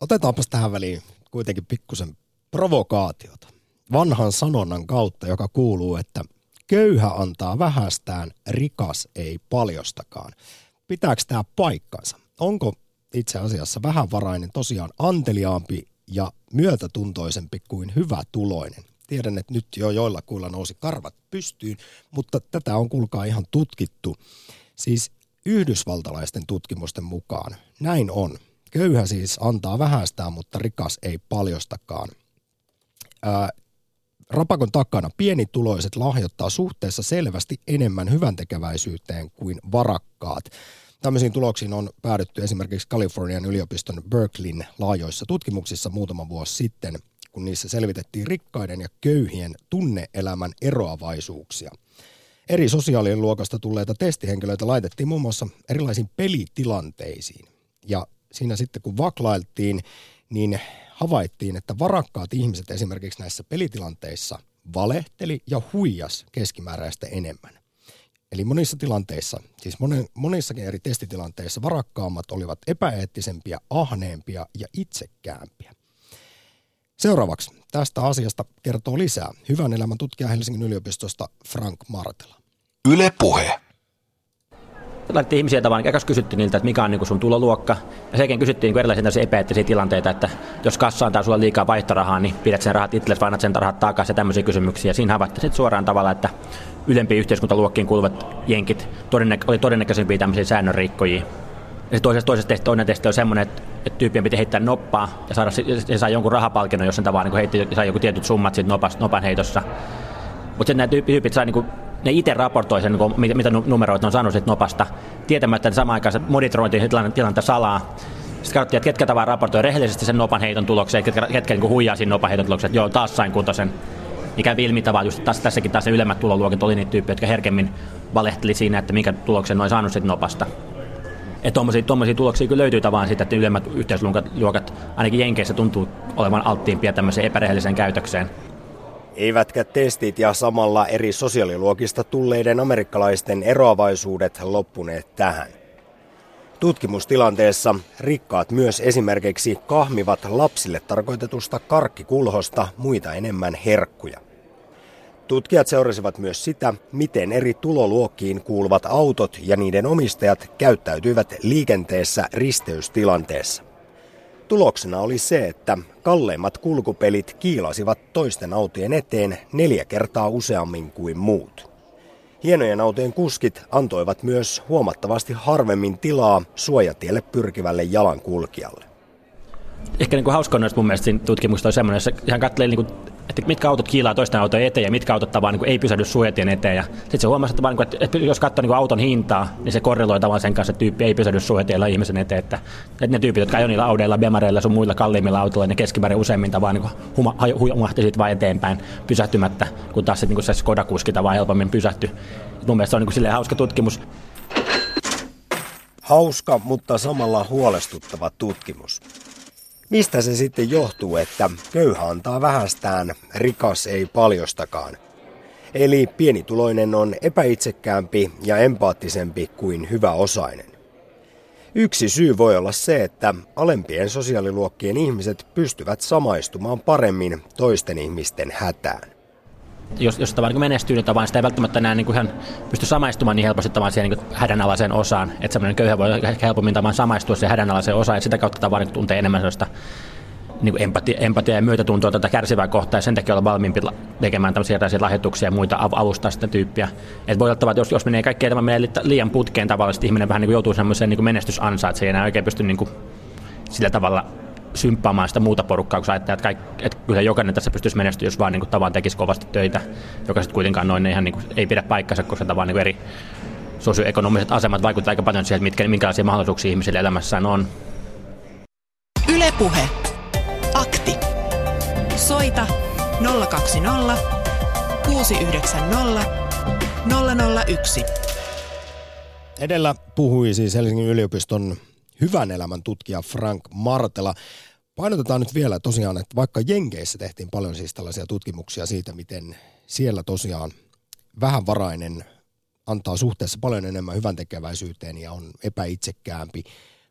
Otetaanpas tähän väliin kuitenkin pikkusen provokaatiota. Vanhan sanonnan kautta, joka kuuluu, että köyhä antaa vähästään, rikas ei paljostakaan. Pitääkö tämä paikkansa? Onko itse asiassa vähävarainen tosiaan anteliaampi ja myötätuntoisempi kuin hyvä tuloinen? Tiedän, että nyt jo joilla kuilla nousi karvat pystyyn, mutta tätä on kuulkaa ihan tutkittu. Siis Yhdysvaltalaisten tutkimusten mukaan näin on. Köyhä siis antaa vähästään, mutta rikas ei paljostakaan. Ää, rapakon takana pienituloiset lahjoittaa suhteessa selvästi enemmän hyväntekeväisyyteen kuin varakkaat. Tämmöisiin tuloksiin on päädytty esimerkiksi Kalifornian yliopiston Berkeleyn laajoissa tutkimuksissa muutama vuosi sitten, kun niissä selvitettiin rikkaiden ja köyhien tunneelämän eroavaisuuksia – eri sosiaalien luokasta tulleita testihenkilöitä laitettiin muun muassa erilaisiin pelitilanteisiin. Ja siinä sitten kun vaklailtiin, niin havaittiin, että varakkaat ihmiset esimerkiksi näissä pelitilanteissa valehteli ja huijas keskimääräistä enemmän. Eli monissa tilanteissa, siis monissakin eri testitilanteissa varakkaammat olivat epäeettisempiä, ahneempia ja itsekäämpiä. Seuraavaksi tästä asiasta kertoo lisää hyvän elämän tutkija Helsingin yliopistosta Frank Martela. Yle Puhe. Laitettiin ihmisiä tavallaan, ekas kysyttiin niiltä, että mikä on niin sun tuloluokka. Ja sekin kysyttiin niin erilaisia epäeettisiä tilanteita, että jos kassa antaa sulle liikaa vaihtorahaa, niin pidät sen rahat itsellesi vai annat sen rahat takaisin ja tämmöisiä kysymyksiä. Siinä havaittiin suoraan tavalla, että ylempiin yhteiskuntaluokkiin kuuluvat jenkit todennäkö- oli todennäköisempiä tämmöisiä säännönrikkojia. Ja toisessa, toisessa testi, toinen testi on semmoinen, että, että tyyppien piti heittää noppaa ja saada, se saa jonkun rahapalkinnon, jos sen tavallaan niin heitti, sai joku tietyt summat siitä nopas, nopan heitossa. Mutta sitten nämä tyypit sai niin ne itse raportoi sen, niin mitä, numeroita on saanut siitä nopasta, tietämättä, että samaan aikaan monitorointiin tilannetta salaa. Sitten katsottiin, että ketkä tavallaan raportoi rehellisesti sen nopan heiton tuloksen, ketkä, ketkä niin huijaa siinä nopan heiton tuloksen, että joo, taas sain kuntoisen. Niin kävi ilmi tavallaan, just tässäkin taas ne ylemmät tuloluokat oli niitä tyyppejä, jotka herkemmin valehteli siinä, että minkä tuloksen noin saanut siitä nopasta. Että tuommoisia tuloksia kyllä löytyy tavallaan siitä, että ylemmät yhteisluokat, ainakin Jenkeissä tuntuu olevan alttiimpia tämmöiseen epärehelliseen käytökseen. Eivätkä testit ja samalla eri sosiaaliluokista tulleiden amerikkalaisten eroavaisuudet loppuneet tähän. Tutkimustilanteessa rikkaat myös esimerkiksi kahmivat lapsille tarkoitetusta karkkikulhosta muita enemmän herkkuja. Tutkijat seurasivat myös sitä, miten eri tuloluokkiin kuuluvat autot ja niiden omistajat käyttäytyivät liikenteessä risteystilanteessa. Tuloksena oli se, että kalleimmat kulkupelit kiilasivat toisten autojen eteen neljä kertaa useammin kuin muut. Hienojen autojen kuskit antoivat myös huomattavasti harvemmin tilaa suojatielle pyrkivälle jalankulkijalle. Ehkä niin kuin hauska noista mun mielestä siinä tutkimuksessa on semmoinen, jossa ihan katselee niin kuin että mitkä autot kiilaa toisten autojen eteen ja mitkä autot tavallaan niin ei pysähdy suojatien eteen. Sitten se huomasi, että, vaan, niin että jos katsoo niin auton hintaa, niin se korreloi tavallaan sen kanssa, että tyyppi ei pysähdy suojatiellä ihmisen eteen. Että, että ne tyypit, jotka ajoi niillä audeilla, bemareilla sun muilla kalliimmilla autoilla, ne keskimäärin useimmin tavallaan niin huma, humahti siitä vaan eteenpäin pysähtymättä, kun taas niin se Skoda-kuski tavallaan helpommin pysähtyi. Mun mielestä se on niin kuin hauska tutkimus. Hauska, mutta samalla huolestuttava tutkimus. Mistä se sitten johtuu, että köyhä antaa vähästään, rikas ei paljostakaan? Eli pienituloinen on epäitsekkäämpi ja empaattisempi kuin hyväosainen. Yksi syy voi olla se, että alempien sosiaaliluokkien ihmiset pystyvät samaistumaan paremmin toisten ihmisten hätään jos, jos tavallaan niin menestyy, niin tavallaan sitä ei välttämättä enää niin kuin ihan pysty samaistumaan niin helposti tavallaan siihen niin hädänalaiseen osaan. Että semmoinen köyhä voi helpommin tavallaan samaistua siihen hädänalaiseen osaan, ja sitä kautta tavallaan niin tuntee enemmän sellaista niin empatia, empatia ja myötätuntoa tätä kärsivää kohtaa, ja sen takia olla valmiimpi tekemään tämmöisiä erilaisia lahjoituksia ja muita avustaa sitä tyyppiä. Et voi olla, että jos, jos menee kaikkea tämä menee liian putkeen tavallaan, että ihminen vähän niin kuin joutuu semmoiseen niin menestysansaan, että se ei enää oikein pysty niin kuin sillä tavalla symppaamaan sitä muuta porukkaa, kun sä ajattelet, että, kaikki, että kyllä jokainen tässä pystyisi menestyä, jos vaan niin kuin, tavan tekisi kovasti töitä, joka sitten kuitenkaan noin ihan niin kuin, ei pidä paikkansa, koska tavan niin eri sosioekonomiset asemat vaikuttavat aika paljon siihen, mitkä, minkälaisia mahdollisuuksia ihmisille elämässään on. Ylepuhe. Akti. Soita 020 690 001. Edellä puhui siis Helsingin yliopiston hyvän elämän tutkija Frank Martela. Painotetaan nyt vielä tosiaan, että vaikka Jenkeissä tehtiin paljon siis tällaisia tutkimuksia siitä, miten siellä tosiaan vähänvarainen antaa suhteessa paljon enemmän hyvän tekeväisyyteen ja on epäitsekkäämpi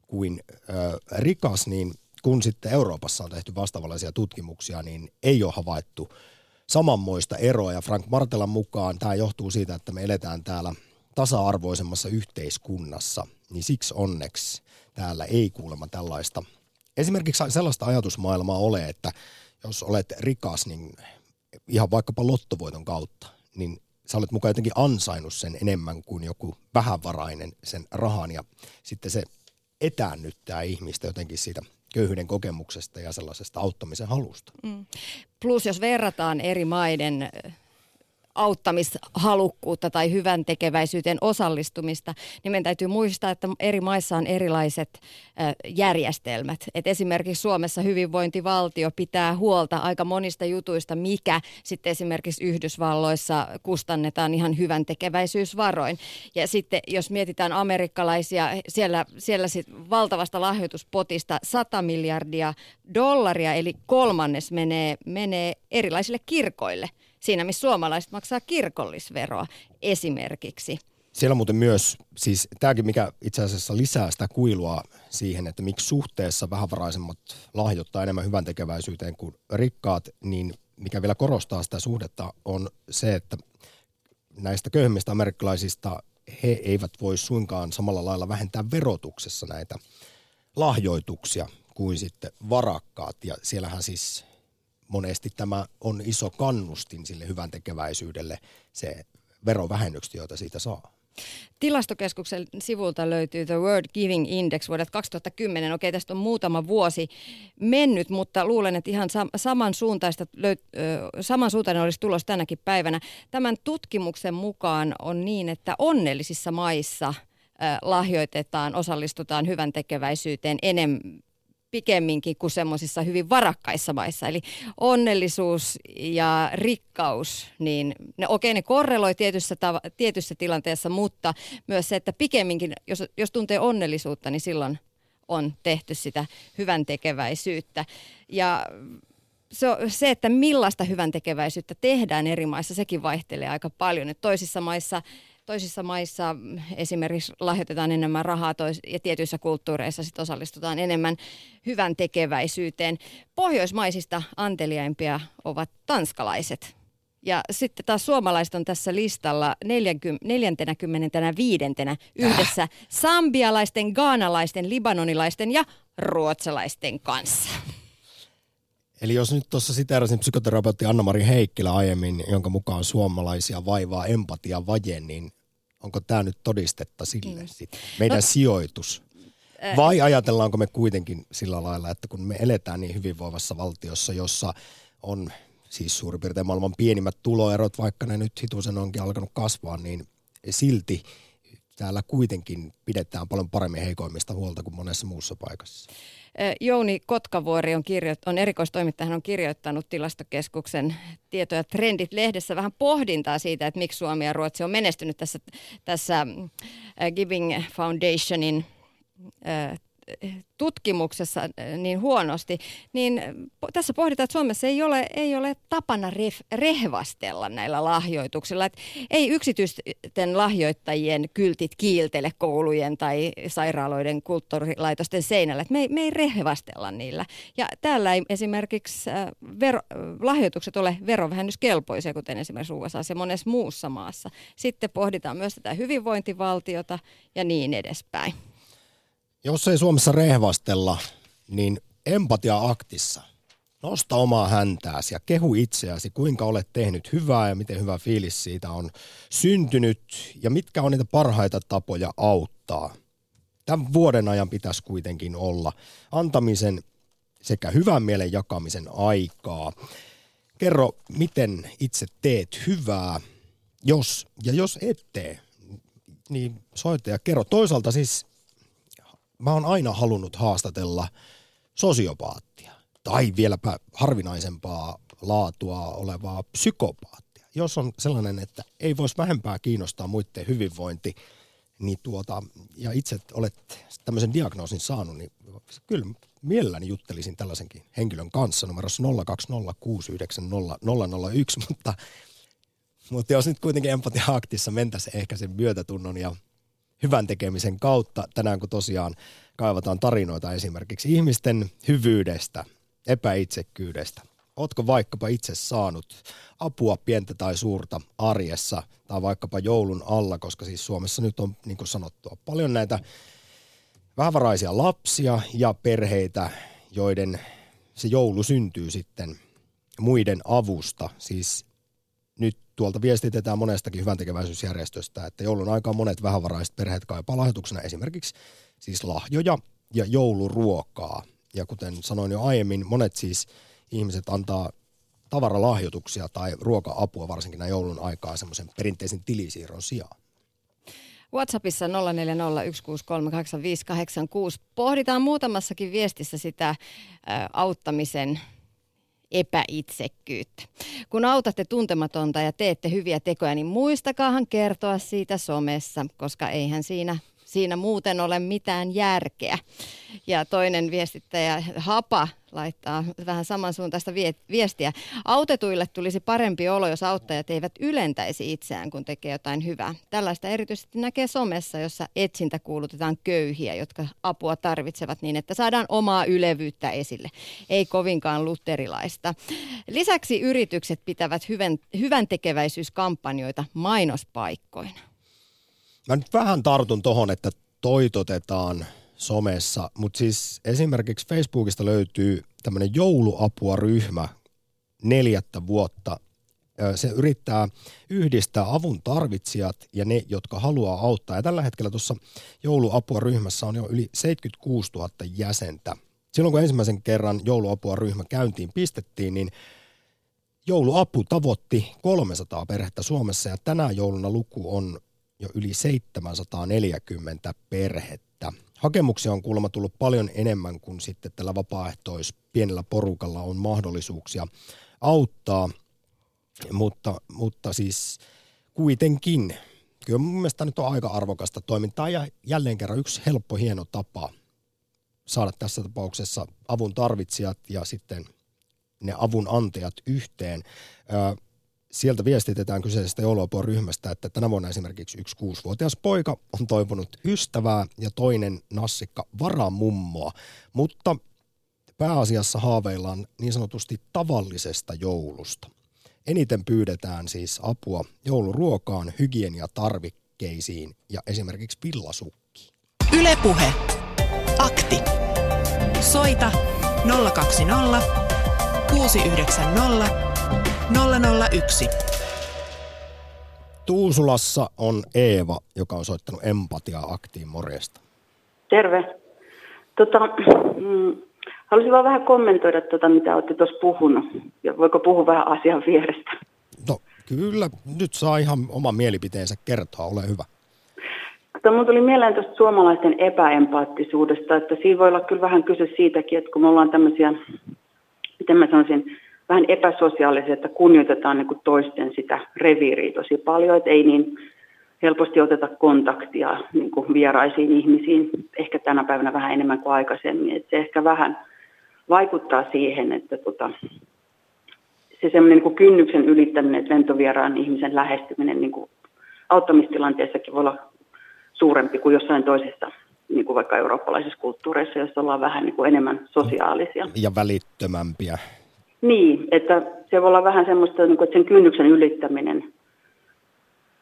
kuin ö, rikas, niin kun sitten Euroopassa on tehty vastaavanlaisia tutkimuksia, niin ei ole havaittu samanmoista eroa. Ja Frank Martelan mukaan tämä johtuu siitä, että me eletään täällä tasa-arvoisemmassa yhteiskunnassa, niin siksi onneksi täällä ei kuulemma tällaista. Esimerkiksi sellaista ajatusmaailmaa ole, että jos olet rikas, niin ihan vaikkapa lottovoiton kautta, niin sä olet mukaan jotenkin ansainnut sen enemmän kuin joku vähävarainen sen rahan ja sitten se etäännyttää ihmistä jotenkin siitä köyhyyden kokemuksesta ja sellaisesta auttamisen halusta. Mm. Plus jos verrataan eri maiden auttamishalukkuutta tai hyvän tekeväisyyteen osallistumista, niin meidän täytyy muistaa, että eri maissa on erilaiset järjestelmät. Et esimerkiksi Suomessa hyvinvointivaltio pitää huolta aika monista jutuista, mikä sitten esimerkiksi Yhdysvalloissa kustannetaan ihan hyvän tekeväisyysvaroin. Ja sitten jos mietitään amerikkalaisia, siellä, siellä sit valtavasta lahjoituspotista 100 miljardia dollaria, eli kolmannes menee, menee erilaisille kirkoille – siinä, missä suomalaiset maksaa kirkollisveroa esimerkiksi. Siellä muuten myös, siis tämäkin mikä itse asiassa lisää sitä kuilua siihen, että miksi suhteessa vähävaraisemmat lahjoittaa enemmän hyvän tekeväisyyteen kuin rikkaat, niin mikä vielä korostaa sitä suhdetta on se, että näistä köyhimmistä amerikkalaisista he eivät voi suinkaan samalla lailla vähentää verotuksessa näitä lahjoituksia kuin sitten varakkaat. Ja siellähän siis monesti tämä on iso kannustin sille hyvän tekeväisyydelle, se verovähennykset, joita siitä saa. Tilastokeskuksen sivulta löytyy The World Giving Index vuodelta 2010. Okei, tästä on muutama vuosi mennyt, mutta luulen, että ihan samansuuntaista löyt- samansuuntainen olisi tulos tänäkin päivänä. Tämän tutkimuksen mukaan on niin, että onnellisissa maissa lahjoitetaan, osallistutaan hyvän tekeväisyyteen enemmän pikemminkin kuin semmoisissa hyvin varakkaissa maissa. Eli onnellisuus ja rikkaus, niin ne, okei ne korreloi tietyssä, tav- tietyssä tilanteessa, mutta myös se, että pikemminkin, jos, jos tuntee onnellisuutta, niin silloin on tehty sitä hyvän tekeväisyyttä. Ja se, se, että millaista hyvän tekeväisyyttä tehdään eri maissa, sekin vaihtelee aika paljon. Et toisissa maissa toisissa maissa esimerkiksi lahjoitetaan enemmän rahaa tois- ja tietyissä kulttuureissa sit osallistutaan enemmän hyvän tekeväisyyteen. Pohjoismaisista anteliaimpia ovat tanskalaiset. Ja sitten taas suomalaiset on tässä listalla 45. yhdessä sambialaisten, gaanalaisten, libanonilaisten ja ruotsalaisten kanssa. Eli jos nyt tuossa siteerasin psykoterapeutti Anna-Mari Heikkilä aiemmin, jonka mukaan suomalaisia vaivaa empatia vaje, niin onko tämä nyt todistetta sille mm. sit? Meidän no, sijoitus. Vai ajatellaanko me kuitenkin sillä lailla, että kun me eletään niin hyvinvoivassa valtiossa, jossa on siis suurin piirtein maailman pienimmät tuloerot, vaikka ne nyt hitusen onkin alkanut kasvaa, niin silti täällä kuitenkin pidetään paljon paremmin heikoimmista huolta kuin monessa muussa paikassa. Jouni Kotkavuori on, kirjo- on erikoistoimittaja, hän on kirjoittanut tilastokeskuksen tietoja trendit lehdessä vähän pohdintaa siitä, että miksi Suomi ja Ruotsi on menestynyt tässä, tässä Giving Foundationin tutkimuksessa äh, niin huonosti, niin tässä pohditaan, että Suomessa ei ole, ei ole tapana ref, rehvastella näillä lahjoituksilla. Et ei yksityisten lahjoittajien kyltit kiiltele koulujen tai sairaaloiden kulttuurilaitosten seinällä. Et me, ei, me ei rehvastella niillä. Ja täällä ei esimerkiksi äh, vero, lahjoitukset ole verovähennyskelpoisia, kuten esimerkiksi USA ja monessa muussa maassa. Sitten pohditaan myös tätä hyvinvointivaltiota ja niin edespäin. Jos ei Suomessa rehvastella, niin empatia-aktissa nosta omaa häntääsi ja kehu itseäsi, kuinka olet tehnyt hyvää ja miten hyvä fiilis siitä on syntynyt ja mitkä on niitä parhaita tapoja auttaa. Tämän vuoden ajan pitäisi kuitenkin olla antamisen sekä hyvän mielen jakamisen aikaa. Kerro, miten itse teet hyvää, jos ja jos et tee, niin soita ja kerro. Toisaalta siis mä oon aina halunnut haastatella sosiopaattia tai vieläpä harvinaisempaa laatua olevaa psykopaattia. Jos on sellainen, että ei voisi vähempää kiinnostaa muiden hyvinvointi, niin tuota, ja itse olet tämmöisen diagnoosin saanut, niin kyllä mielelläni juttelisin tällaisenkin henkilön kanssa numerossa 020690001, mutta, mutta jos nyt kuitenkin empatia-aktissa mentäisiin ehkä sen myötätunnon ja hyvän tekemisen kautta, tänään kun tosiaan kaivataan tarinoita esimerkiksi ihmisten hyvyydestä, epäitsekkyydestä. Ootko vaikkapa itse saanut apua pientä tai suurta arjessa tai vaikkapa joulun alla, koska siis Suomessa nyt on niin kuin sanottua paljon näitä vähävaraisia lapsia ja perheitä, joiden se joulu syntyy sitten muiden avusta. Siis nyt tuolta viestitetään monestakin hyvän tekeväisyysjärjestöstä, että joulun aikaan monet vähävaraiset perheet kaipaa lahjoituksena esimerkiksi siis lahjoja ja jouluruokaa. Ja kuten sanoin jo aiemmin, monet siis ihmiset antaa tavaralahjoituksia tai ruoka-apua varsinkin näin joulun aikaa semmoisen perinteisen tilisiirron sijaan. WhatsAppissa 0401638586 pohditaan muutamassakin viestissä sitä auttamisen epäitsekkyyttä. Kun autatte tuntematonta ja teette hyviä tekoja, niin muistakaahan kertoa siitä somessa, koska eihän siinä siinä muuten ole mitään järkeä. Ja toinen viestittäjä Hapa laittaa vähän samansuuntaista viestiä. Autetuille tulisi parempi olo, jos auttajat eivät ylentäisi itseään, kun tekee jotain hyvää. Tällaista erityisesti näkee somessa, jossa etsintä kuulutetaan köyhiä, jotka apua tarvitsevat niin, että saadaan omaa ylevyyttä esille. Ei kovinkaan luterilaista. Lisäksi yritykset pitävät hyvän, hyvän tekeväisyyskampanjoita mainospaikkoina. Mä nyt vähän tartun tohon, että toitotetaan somessa, mutta siis esimerkiksi Facebookista löytyy tämmöinen jouluapua-ryhmä neljättä vuotta. Se yrittää yhdistää avun tarvitsijat ja ne, jotka haluaa auttaa. Ja tällä hetkellä tuossa jouluapua-ryhmässä on jo yli 76 000 jäsentä. Silloin kun ensimmäisen kerran jouluapua-ryhmä käyntiin pistettiin, niin jouluapu tavoitti 300 perhettä Suomessa ja tänä jouluna luku on jo yli 740 perhettä. Hakemuksia on kuulemma tullut paljon enemmän kuin sitten tällä vapaaehtois pienellä porukalla on mahdollisuuksia auttaa, mutta, mutta siis kuitenkin. Kyllä mun mielestä nyt on aika arvokasta toimintaa ja jälleen kerran yksi helppo, hieno tapa saada tässä tapauksessa avun tarvitsijat ja sitten ne avun antajat yhteen sieltä viestitetään kyseisestä jouluapua ryhmästä, että tänä vuonna esimerkiksi yksi kuusivuotias poika on toivonut ystävää ja toinen nassikka varamummoa, mutta pääasiassa haaveillaan niin sanotusti tavallisesta joulusta. Eniten pyydetään siis apua jouluruokaan, hygieniatarvikkeisiin ja esimerkiksi villasukkiin. Ylepuhe. Akti. Soita 020 690 001. Tuusulassa on Eeva, joka on soittanut empatiaa aktiin morjesta. Terve. Tota, mm, haluaisin vaan vähän kommentoida tuota, mitä olette tuossa puhunut. Ja voiko puhua vähän asian vierestä? No kyllä, nyt saa ihan oman mielipiteensä kertoa, ole hyvä. Mutta mun tuli mieleen tuosta suomalaisten epäempaattisuudesta, että siinä voi olla kyllä vähän kyse siitäkin, että kun me ollaan tämmöisiä, miten mä sanoisin, vähän epäsosiaalisia, että kunnioitetaan niin kuin toisten sitä reviiriä tosi paljon, että ei niin helposti oteta kontaktia niin kuin vieraisiin ihmisiin, ehkä tänä päivänä vähän enemmän kuin aikaisemmin. Et se ehkä vähän vaikuttaa siihen, että tota, se semmoinen niin kynnyksen ylittäminen, että lentovieraan ihmisen lähestyminen niin kuin auttamistilanteessakin voi olla suurempi kuin jossain toisessa niin kuin vaikka eurooppalaisissa kulttuureissa, joissa ollaan vähän niin kuin enemmän sosiaalisia. Ja välittömämpiä. Niin, että se voi olla vähän semmoista, niin että sen kynnyksen ylittäminen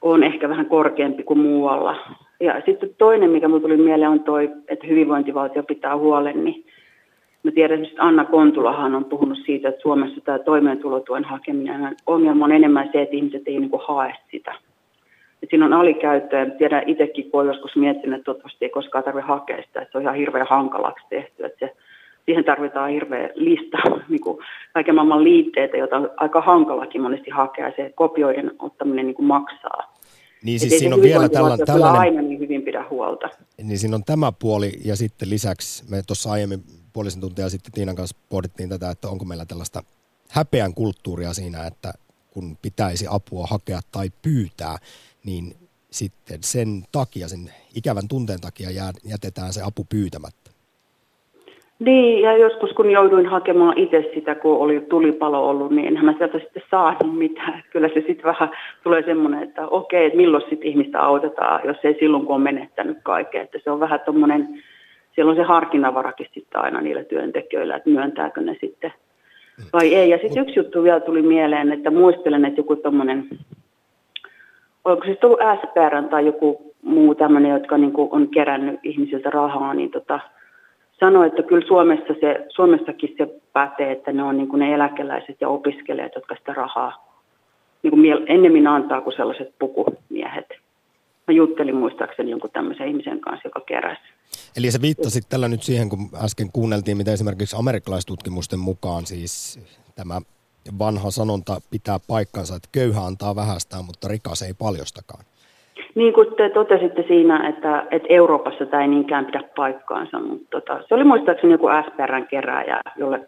on ehkä vähän korkeampi kuin muualla. Ja sitten toinen, mikä minulle tuli mieleen, on toi, että hyvinvointivaltio pitää huolen, niin Mä tiedän, että Anna Kontulahan on puhunut siitä, että Suomessa tämä toimeentulotuen hakeminen, ongelma on enemmän se, että ihmiset ei niin hae sitä. Et siinä on alikäyttöä. Tiedän itsekin, kun olen joskus miettinyt, että toivottavasti ei koskaan tarvitse hakea sitä, että se on ihan hirveän hankalaksi tehty. Että se, siihen tarvitaan hirveä lista *laughs* niin kuin kaiken maailman liitteitä, joita on aika hankalakin monesti hakea. Se kopioiden ottaminen niin kuin maksaa. Niin siis siinä on vielä tällainen, tällainen... aina niin hyvin pidä huolta. Niin siinä on tämä puoli ja sitten lisäksi me tuossa aiemmin puolisen tuntia sitten Tiinan kanssa pohdittiin tätä, että onko meillä tällaista häpeän kulttuuria siinä, että kun pitäisi apua hakea tai pyytää, niin sitten sen takia, sen ikävän tunteen takia jätetään se apu pyytämättä. Niin, ja joskus kun jouduin hakemaan itse sitä, kun oli tulipalo ollut, niin enhän mä sieltä sitten saanut mitään. Kyllä se sitten vähän tulee semmoinen, että okei, että milloin sitten ihmistä autetaan, jos ei silloin, kun on menettänyt kaiken. Että se on vähän tuommoinen siellä on se harkinnanvarakin sitten aina niillä työntekijöillä, että myöntääkö ne sitten vai ei. Ja sitten yksi juttu vielä tuli mieleen, että muistelen, että joku tommonen, oliko se ollut SPR tai joku muu tämmöinen, jotka niin on kerännyt ihmisiltä rahaa, niin tota, sanoi, että kyllä Suomessa se, Suomessakin se pätee, että ne on niin ne eläkeläiset ja opiskelijat, jotka sitä rahaa niin kuin ennemmin antaa kuin sellaiset pukumiehet. Mä juttelin muistaakseni jonkun tämmöisen ihmisen kanssa, joka keräsi. Eli se viittasit tällä nyt siihen, kun äsken kuunneltiin, mitä esimerkiksi amerikkalaistutkimusten mukaan siis tämä vanha sanonta pitää paikkansa, että köyhä antaa vähästään, mutta rikas ei paljostakaan. Niin kuin te totesitte siinä, että, että Euroopassa tämä ei niinkään pidä paikkaansa, mutta tota, se oli muistaakseni joku SPRn kerääjä, jolle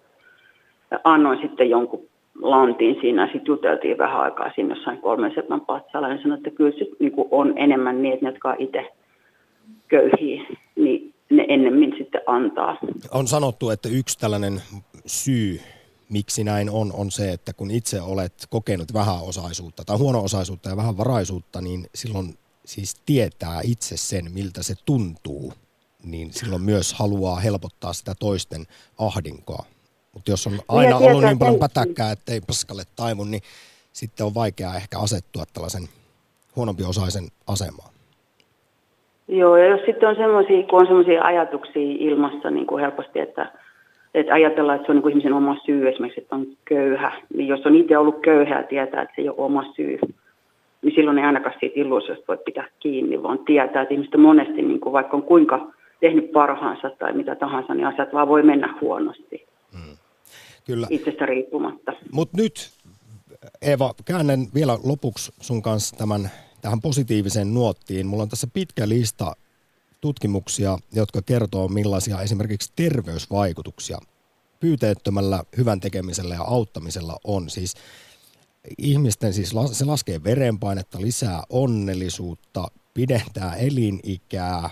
annoin sitten jonkun lantiin siinä, sitten juteltiin vähän aikaa siinä jossain kolmen sepän patsalla, ja sanoin, että kyllä se niin on enemmän niin, että ne, jotka itse köyhiä, niin ne ennemmin sitten antaa. On sanottu, että yksi tällainen syy, miksi näin on, on se, että kun itse olet kokenut vähäosaisuutta tai huono-osaisuutta ja vähän varaisuutta, niin silloin siis tietää itse sen, miltä se tuntuu, niin silloin myös haluaa helpottaa sitä toisten ahdinkoa. Mutta jos on aina niin ollut niin paljon pätäkkää, että ei paskalle taivu, niin sitten on vaikea ehkä asettua tällaisen huonompi osaisen asemaan. Joo, ja jos sitten on semmoisia, kun on semmoisia ajatuksia ilmassa niin kuin helposti, että, että ajatellaan, että se on niin kuin ihmisen oma syy esimerkiksi, että on köyhä, niin jos on itse ollut köyhä ja tietää, että se ei ole oma syy, niin silloin ei ainakaan siitä illuusiosta voi pitää kiinni, vaan tietää, että ihmiset monesti, niin kuin vaikka on kuinka tehnyt parhaansa tai mitä tahansa, niin asiat vaan voi mennä huonosti. Hmm. Kyllä. Itsestä riippumatta. Mutta nyt, Eva, käännän vielä lopuksi sun kanssa tämän tähän positiiviseen nuottiin. Mulla on tässä pitkä lista tutkimuksia, jotka kertoo millaisia esimerkiksi terveysvaikutuksia pyyteettömällä hyvän tekemisellä ja auttamisella on. Siis ihmisten, siis se laskee verenpainetta, lisää onnellisuutta, pidentää elinikää,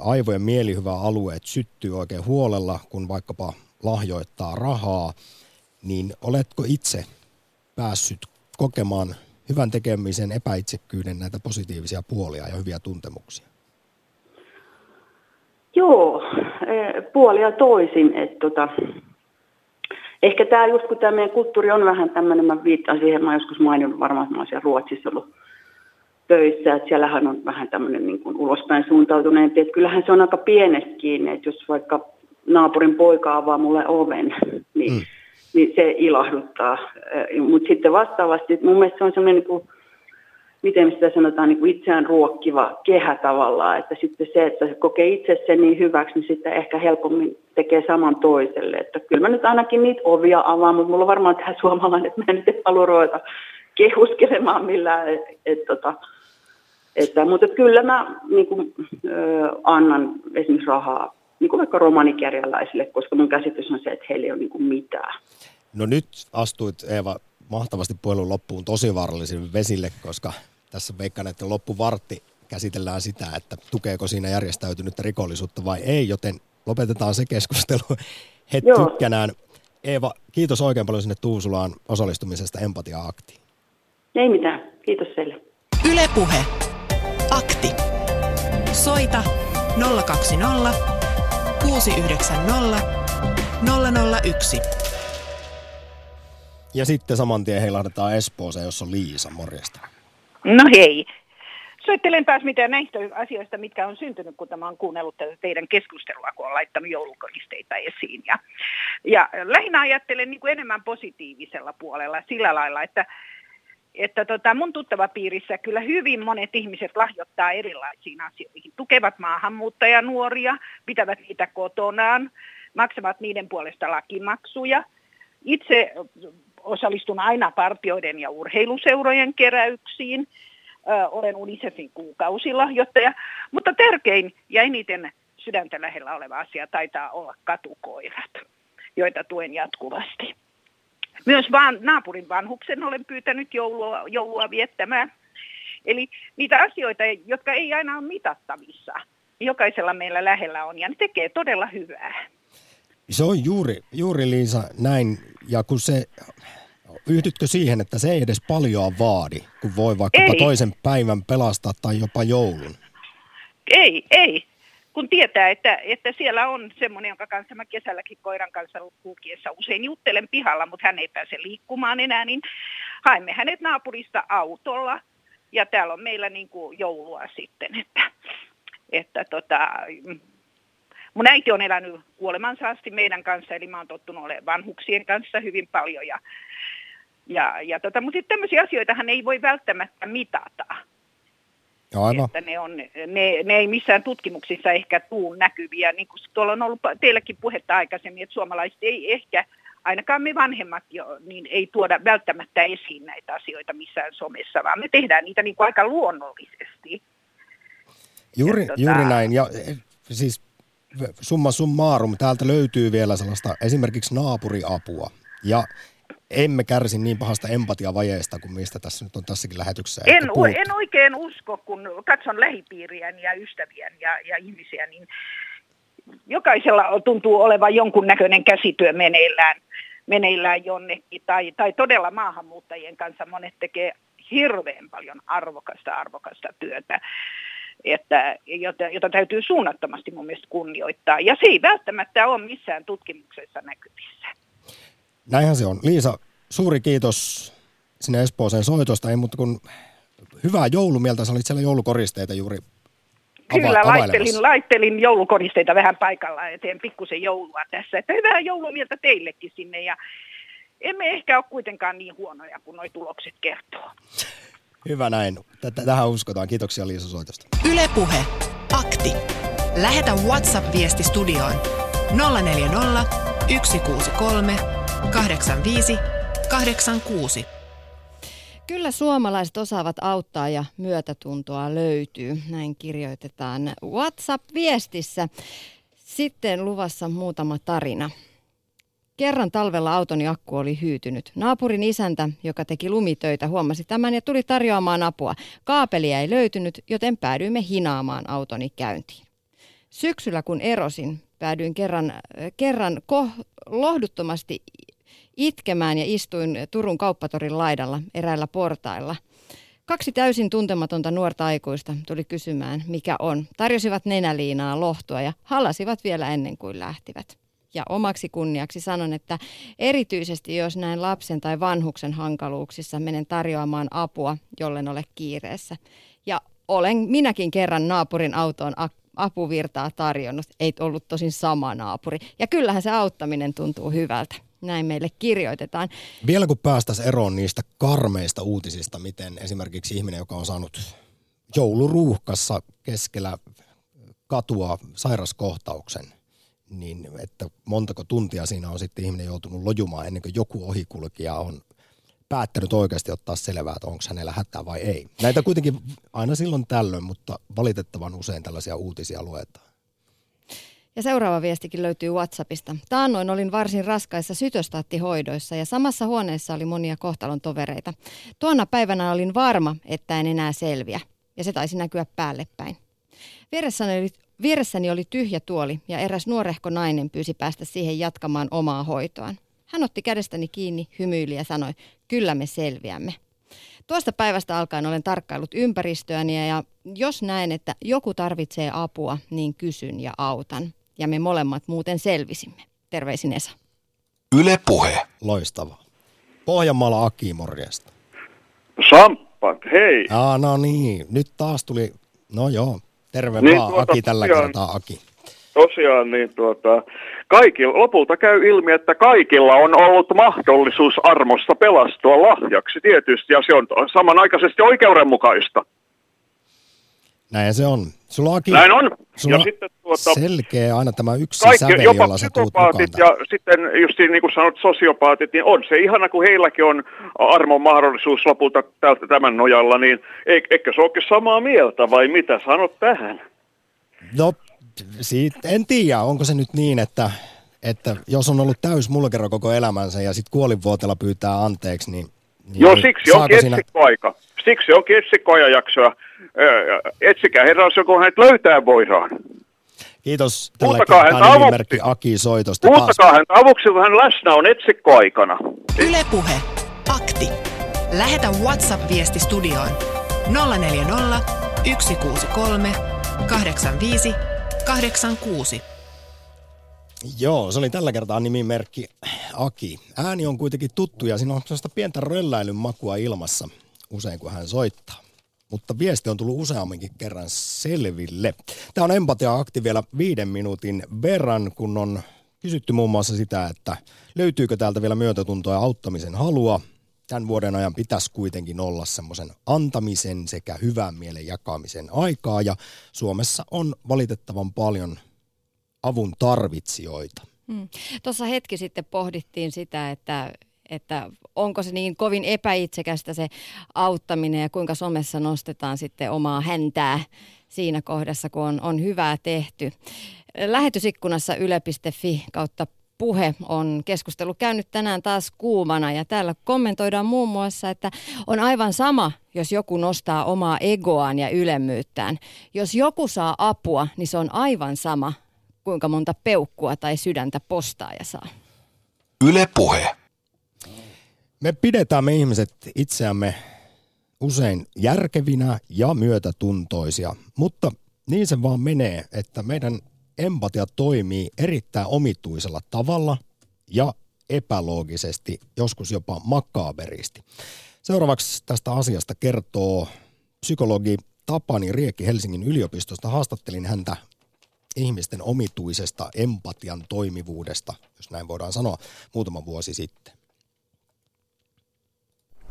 aivojen mielihyväalueet syttyy oikein huolella, kun vaikkapa lahjoittaa rahaa, niin oletko itse päässyt kokemaan hyvän tekemisen, epäitsekkyyden näitä positiivisia puolia ja hyviä tuntemuksia? Joo, e, puolia toisin. Että tota, ehkä tämä just kun tämä meidän kulttuuri on vähän tämmöinen, mä viittaan siihen, mä joskus maininnut varmaan, että mä siellä Ruotsissa ollut töissä, että siellähän on vähän tämmöinen niin kuin ulospäin suuntautuneempi, että kyllähän se on aika pienestä kiinni, että jos vaikka naapurin poika avaa mulle oven, niin mm niin se ilahduttaa. Mutta sitten vastaavasti, mun mielestä se on semmoinen, niin kuin, miten sitä sanotaan, niin kuin itseään ruokkiva kehä tavallaan, että sitten se, että se kokee itse sen niin hyväksi, niin sitten ehkä helpommin tekee saman toiselle. Että kyllä mä nyt ainakin niitä ovia avaan, mutta mulla on varmaan tähän suomalainen, että mä en nyt halua ruveta kehuskelemaan millään. Et, et, tota, että, mutta kyllä mä niin kuin, ö, annan esimerkiksi rahaa niin kuin vaikka romanikerjäläisille, koska mun käsitys on se, että heillä ei ole niin kuin mitään. No nyt astuit Eeva mahtavasti puhelun loppuun tosi vaarallisille vesille, koska tässä veikkaan, että loppuvartti käsitellään sitä, että tukeeko siinä järjestäytynyttä rikollisuutta vai ei, joten lopetetaan se keskustelu heti tykkänään. Eeva, kiitos oikein paljon sinne Tuusulaan osallistumisesta Empatia-aktiin. Ei mitään. Kiitos teille. Ylepuhe. Akti. Soita 020 690 001. Ja sitten saman tien heilahdetaan Espooseen, jossa on Liisa, morjesta. No hei. Soittelen taas mitä näistä asioista, mitkä on syntynyt, kun tämä on kuunnellut tätä teidän keskustelua, kun on laittanut joulukoristeita esiin. Ja, ja lähinnä ajattelen niin kuin enemmän positiivisella puolella sillä lailla, että, että tota mun tuttavapiirissä kyllä hyvin monet ihmiset lahjoittaa erilaisiin asioihin. Tukevat maahanmuuttajanuoria, pitävät niitä kotonaan, maksavat niiden puolesta lakimaksuja. Itse osallistun aina partioiden ja urheiluseurojen keräyksiin. Ö, olen UNICEFin kuukausilahjoittaja, mutta tärkein ja eniten sydäntä lähellä oleva asia taitaa olla katukoirat, joita tuen jatkuvasti. Myös vaan naapurin vanhuksen olen pyytänyt joulua, joulua viettämään. Eli niitä asioita, jotka ei aina ole mitattavissa, jokaisella meillä lähellä on ja ne tekee todella hyvää. Se on juuri, juuri Liisa näin, ja kun se, yhdytkö siihen, että se ei edes paljon vaadi, kun voi vaikkapa Ei. toisen päivän pelastaa tai jopa joulun? Ei, ei. Kun tietää, että, että siellä on semmoinen, jonka kanssa mä kesälläkin koiran kanssa kulkiessa usein juttelen pihalla, mutta hän ei pääse liikkumaan enää, niin haemme hänet naapurista autolla. Ja täällä on meillä niin kuin joulua sitten, että, että tota, mun äiti on elänyt kuolemansa asti meidän kanssa, eli mä oon tottunut olemaan vanhuksien kanssa hyvin paljon. Ja, ja, ja tota, mutta sitten tämmöisiä asioita ei voi välttämättä mitata. Aivan. Että ne, on, ne, ne ei missään tutkimuksissa ehkä tuu näkyviä. Niin kuin tuolla on ollut teilläkin puhetta aikaisemmin, että suomalaiset ei ehkä, ainakaan me vanhemmat jo, niin ei tuoda välttämättä esiin näitä asioita missään somessa, vaan me tehdään niitä niin kuin aika luonnollisesti. Juuri, tota- juuri näin. Ja siis summa summarum, täältä löytyy vielä sellaista esimerkiksi naapuriapua. Ja emme kärsi niin pahasta empatiavajeesta kuin mistä tässä nyt on tässäkin lähetyksessä En, en oikein usko, kun katson lähipiiriäni ja ystäviäni ja, ja ihmisiä, niin jokaisella tuntuu olevan jonkunnäköinen käsityö meneillään, meneillään jonnekin. Tai, tai todella maahanmuuttajien kanssa monet tekee hirveän paljon arvokasta, arvokasta työtä, että, jota, jota täytyy suunnattomasti mun mielestä kunnioittaa. Ja se ei välttämättä ole missään tutkimuksessa näkyvissä. Näinhän se on. Liisa, suuri kiitos sinne Espooseen soitosta. Ei muuta kuin hyvää joulumieltä. Sä olit siellä joulukoristeita juuri Kyllä, availemassa. laittelin, laittelin joulukoristeita vähän paikalla ja teen pikkusen joulua tässä. Että hyvää joulumieltä teillekin sinne ja emme ehkä ole kuitenkaan niin huonoja kuin nuo tulokset kertoo. Hyvä näin. Tätä, tähän uskotaan. Kiitoksia Liisa soitosta. Ylepuhe. Akti. Lähetä WhatsApp-viesti studioon 040 163 85 86. Kyllä suomalaiset osaavat auttaa ja myötätuntoa löytyy, näin kirjoitetaan WhatsApp-viestissä. Sitten luvassa muutama tarina. Kerran talvella autoni akku oli hyytynyt. Naapurin isäntä, joka teki lumitöitä, huomasi tämän ja tuli tarjoamaan apua. Kaapelia ei löytynyt, joten päädyimme hinaamaan autoni käyntiin. Syksyllä kun erosin, päädyin kerran, kerran ko- lohduttomasti itkemään ja istuin Turun kauppatorin laidalla eräillä portailla. Kaksi täysin tuntematonta nuorta aikuista tuli kysymään, mikä on. Tarjosivat nenäliinaa lohtua ja halasivat vielä ennen kuin lähtivät. Ja omaksi kunniaksi sanon, että erityisesti jos näin lapsen tai vanhuksen hankaluuksissa menen tarjoamaan apua, jollen ole kiireessä. Ja olen minäkin kerran naapurin autoon apuvirtaa tarjonnut. Ei ollut tosin sama naapuri. Ja kyllähän se auttaminen tuntuu hyvältä. Näin meille kirjoitetaan. Vielä kun päästäisiin eroon niistä karmeista uutisista, miten esimerkiksi ihminen, joka on saanut jouluruuhkassa keskellä katua sairaskohtauksen, niin että montako tuntia siinä on sitten ihminen joutunut lojumaan ennen kuin joku ohikulkija on päättänyt oikeasti ottaa selvää, että onko hänellä hätää vai ei. Näitä kuitenkin aina silloin tällöin, mutta valitettavan usein tällaisia uutisia luetaan. Ja seuraava viestikin löytyy WhatsAppista. Taannoin olin varsin raskaissa sytostaattihoidoissa ja samassa huoneessa oli monia kohtalon tovereita. Tuona päivänä olin varma, että en enää selviä. Ja se taisi näkyä päälle päin. Vieressäni oli, vieressäni oli tyhjä tuoli ja eräs nuorehko nainen pyysi päästä siihen jatkamaan omaa hoitoaan. Hän otti kädestäni kiinni, hymyili ja sanoi, kyllä me selviämme. Tuosta päivästä alkaen olen tarkkaillut ympäristöäni ja jos näen, että joku tarvitsee apua, niin kysyn ja autan. Ja me molemmat muuten selvisimme. Terveisin Esa. Yle Puhe. Loistavaa. Pohjanmaalla Aki, morjesta. Samppa, hei. Aa, no niin, nyt taas tuli, no joo, terve Niin, vaan tuota, Aki tällä tosiaan- kertaa Aki. Tosiaan niin tuota, kaikilla, lopulta käy ilmi, että kaikilla on ollut mahdollisuus armosta pelastua lahjaksi tietysti, ja se on samanaikaisesti oikeudenmukaista. Näin se on. Sulla Aki, Näin on. sulla Ja sitten tuota, selkeä aina tämä yksi kaikki, sävel, jopa jolla sä ja sitten just niin kuin sanot sosiopaatit, niin on se ihana, kun heilläkin on armon mahdollisuus lopulta tältä tämän nojalla, niin eik- eikö se olekin samaa mieltä vai mitä sanot tähän? No, siitä, en tiedä, onko se nyt niin, että, että jos on ollut täys mulkero koko elämänsä ja sitten kuolinvuotella pyytää anteeksi, niin... niin Joo, siksi onkin siinä- etsikkoaika. Siksi onkin etsikkoajajaksoa. Etsikää herras, kun hänet löytää voidaan. Kiitos kertaa häntä nimimerkki Aki soitosta. Muuttakaa häntä avuksi, kun hän läsnä on etsikkoaikana. Yle Puhe. Akti. Lähetä WhatsApp-viesti studioon 040 163 85 86. Joo, se oli tällä kertaa nimimerkki Aki. Ääni on kuitenkin tuttu ja siinä on sellaista pientä rölläilyn makua ilmassa usein kun hän soittaa. Mutta viesti on tullut useamminkin kerran selville. Tämä on Empatia Akti vielä viiden minuutin verran, kun on kysytty muun muassa sitä, että löytyykö täältä vielä myötätuntoa ja auttamisen halua. Tämän vuoden ajan pitäisi kuitenkin olla semmoisen antamisen sekä hyvän mielen jakamisen aikaa ja Suomessa on valitettavan paljon avun tarvitsijoita. Hmm. Tuossa hetki sitten pohdittiin sitä, että, että onko se niin kovin epäitsekästä se auttaminen ja kuinka somessa nostetaan sitten omaa häntää siinä kohdassa, kun on, on hyvää tehty. Lähetysikkunassa yle.fi kautta puhe on keskustelu käynyt tänään taas kuumana ja täällä kommentoidaan muun muassa, että on aivan sama, jos joku nostaa omaa egoaan ja ylemmyyttään. Jos joku saa apua, niin se on aivan sama, kuinka monta peukkua tai sydäntä postaaja saa. Yle Puhe. Me pidetään me ihmiset itseämme usein järkevinä ja myötätuntoisia, mutta niin se vaan menee, että meidän empatia toimii erittäin omituisella tavalla ja epäloogisesti, joskus jopa makaberisti. Seuraavaksi tästä asiasta kertoo psykologi Tapani Riekki Helsingin yliopistosta. Haastattelin häntä ihmisten omituisesta empatian toimivuudesta, jos näin voidaan sanoa, muutama vuosi sitten.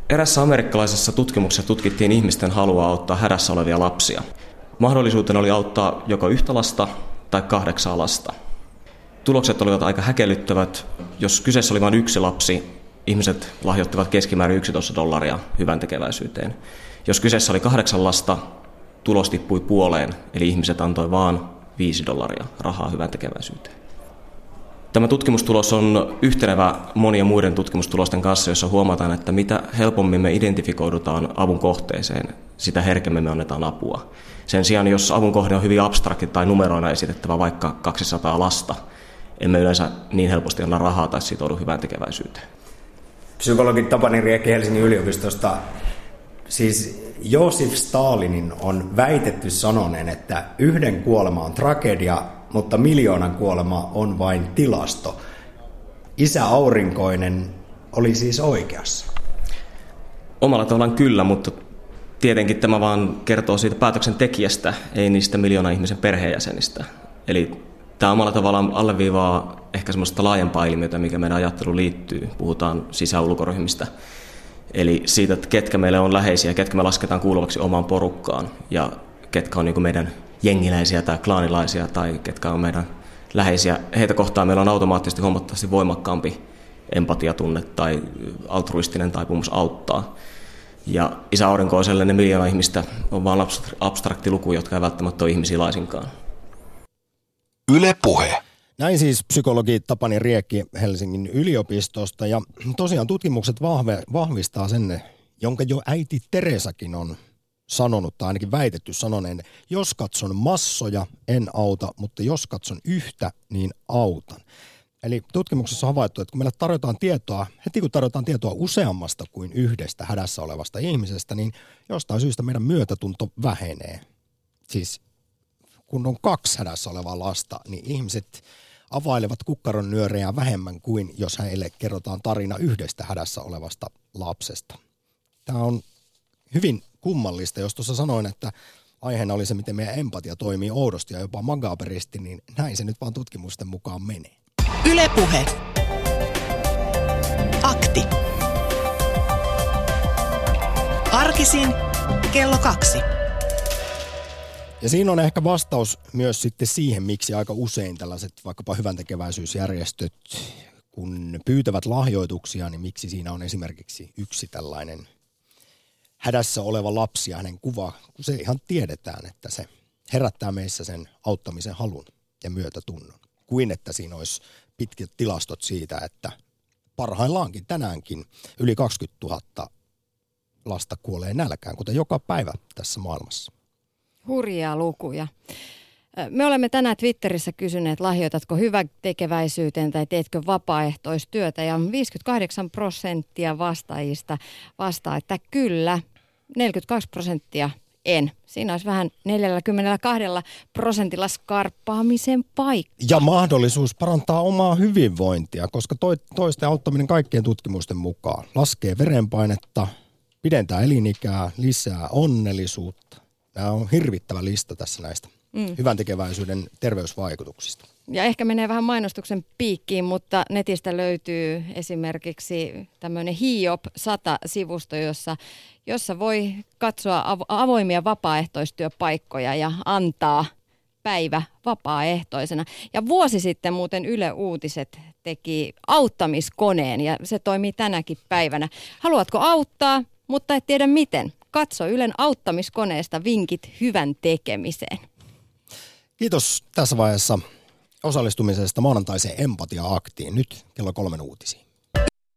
Erässä amerikkalaisessa tutkimuksessa tutkittiin ihmisten halua auttaa hädässä olevia lapsia. Mahdollisuutena oli auttaa joko yhtä lasta tai kahdeksaa lasta. Tulokset olivat aika häkellyttävät. Jos kyseessä oli vain yksi lapsi, ihmiset lahjoittivat keskimäärin 11 dollaria hyvän tekeväisyyteen. Jos kyseessä oli kahdeksan lasta, tulos tippui puoleen, eli ihmiset antoi vain 5 dollaria rahaa hyvän tekeväisyyteen. Tämä tutkimustulos on yhtenevä monien muiden tutkimustulosten kanssa, jossa huomataan, että mitä helpommin me identifikoidutaan avun kohteeseen, sitä herkemmin me annetaan apua. Sen sijaan, jos avun kohde on hyvin abstrakti tai numeroina esitettävä vaikka 200 lasta, emme yleensä niin helposti anna rahaa tai sitoudu hyvään tekeväisyyteen. Psykologi Tapani Riekki Helsingin yliopistosta. Siis Josif Stalinin on väitetty sanoneen, että yhden kuolema on tragedia, mutta miljoonan kuolema on vain tilasto. Isä Aurinkoinen oli siis oikeassa. Omalla tavallaan kyllä, mutta tietenkin tämä vaan kertoo siitä päätöksentekijästä, ei niistä miljoona ihmisen perheenjäsenistä. Eli tämä omalla tavallaan alleviivaa ehkä semmoista laajempaa ilmiötä, mikä meidän ajattelu liittyy. Puhutaan sisä-ulkoryhmistä. Eli siitä, että ketkä meille on läheisiä, ketkä me lasketaan kuuluvaksi omaan porukkaan ja ketkä on niin meidän jengiläisiä tai klaanilaisia tai ketkä on meidän läheisiä. Heitä kohtaan meillä on automaattisesti huomattavasti voimakkaampi empatiatunne tai altruistinen taipumus auttaa. Ja isä aurinko on sellainen miljoona ihmistä, on vain abstrakti luku, jotka ei välttämättä ole ihmisiä laisinkaan. Yle Puhe. Näin siis psykologi Tapani Riekki Helsingin yliopistosta ja tosiaan tutkimukset vahve, vahvistaa sen, jonka jo äiti Teresakin on sanonut tai ainakin väitetty sanoneen, jos katson massoja, en auta, mutta jos katson yhtä, niin autan. Eli tutkimuksessa on havaittu, että kun meille tarjotaan tietoa, heti kun tarjotaan tietoa useammasta kuin yhdestä hädässä olevasta ihmisestä, niin jostain syystä meidän myötätunto vähenee. Siis kun on kaksi hädässä olevaa lasta, niin ihmiset availevat kukkaron nyörejä vähemmän kuin jos heille kerrotaan tarina yhdestä hädässä olevasta lapsesta. Tämä on hyvin kummallista, jos tuossa sanoin, että aiheena oli se, miten meidän empatia toimii oudosti ja jopa magaberisti, niin näin se nyt vaan tutkimusten mukaan menee. Ylepuhe. Akti. Arkisin kello kaksi. Ja siinä on ehkä vastaus myös sitten siihen, miksi aika usein tällaiset vaikkapa hyvän tekeväisyysjärjestöt, kun pyytävät lahjoituksia, niin miksi siinä on esimerkiksi yksi tällainen hädässä oleva lapsi ja hänen kuva, kun se ihan tiedetään, että se herättää meissä sen auttamisen halun ja myötätunnon, kuin että siinä olisi pitkät tilastot siitä, että parhaillaankin tänäänkin yli 20 000 lasta kuolee nälkään, kuten joka päivä tässä maailmassa. Hurjia lukuja. Me olemme tänään Twitterissä kysyneet, lahjoitatko hyvän tekeväisyyteen tai teetkö vapaaehtoistyötä ja 58 prosenttia vastaajista vastaa, että kyllä, 42 prosenttia en. Siinä olisi vähän 42 prosentilla skarppaamisen paikka. Ja mahdollisuus parantaa omaa hyvinvointia, koska toisten auttaminen kaikkien tutkimusten mukaan laskee verenpainetta, pidentää elinikää, lisää onnellisuutta. Tämä on hirvittävä lista tässä näistä mm. hyvän tekeväisyyden terveysvaikutuksista. Ja ehkä menee vähän mainostuksen piikkiin, mutta netistä löytyy esimerkiksi tämmöinen HIOP 100-sivusto, jossa, jossa voi katsoa avoimia vapaaehtoistyöpaikkoja ja antaa päivä vapaaehtoisena. Ja vuosi sitten muuten Yle Uutiset teki auttamiskoneen ja se toimii tänäkin päivänä. Haluatko auttaa, mutta et tiedä miten? Katso Ylen auttamiskoneesta vinkit hyvän tekemiseen. Kiitos tässä vaiheessa osallistumisesta maanantaiseen empatia-aktiin. Nyt kello kolmen uutisiin.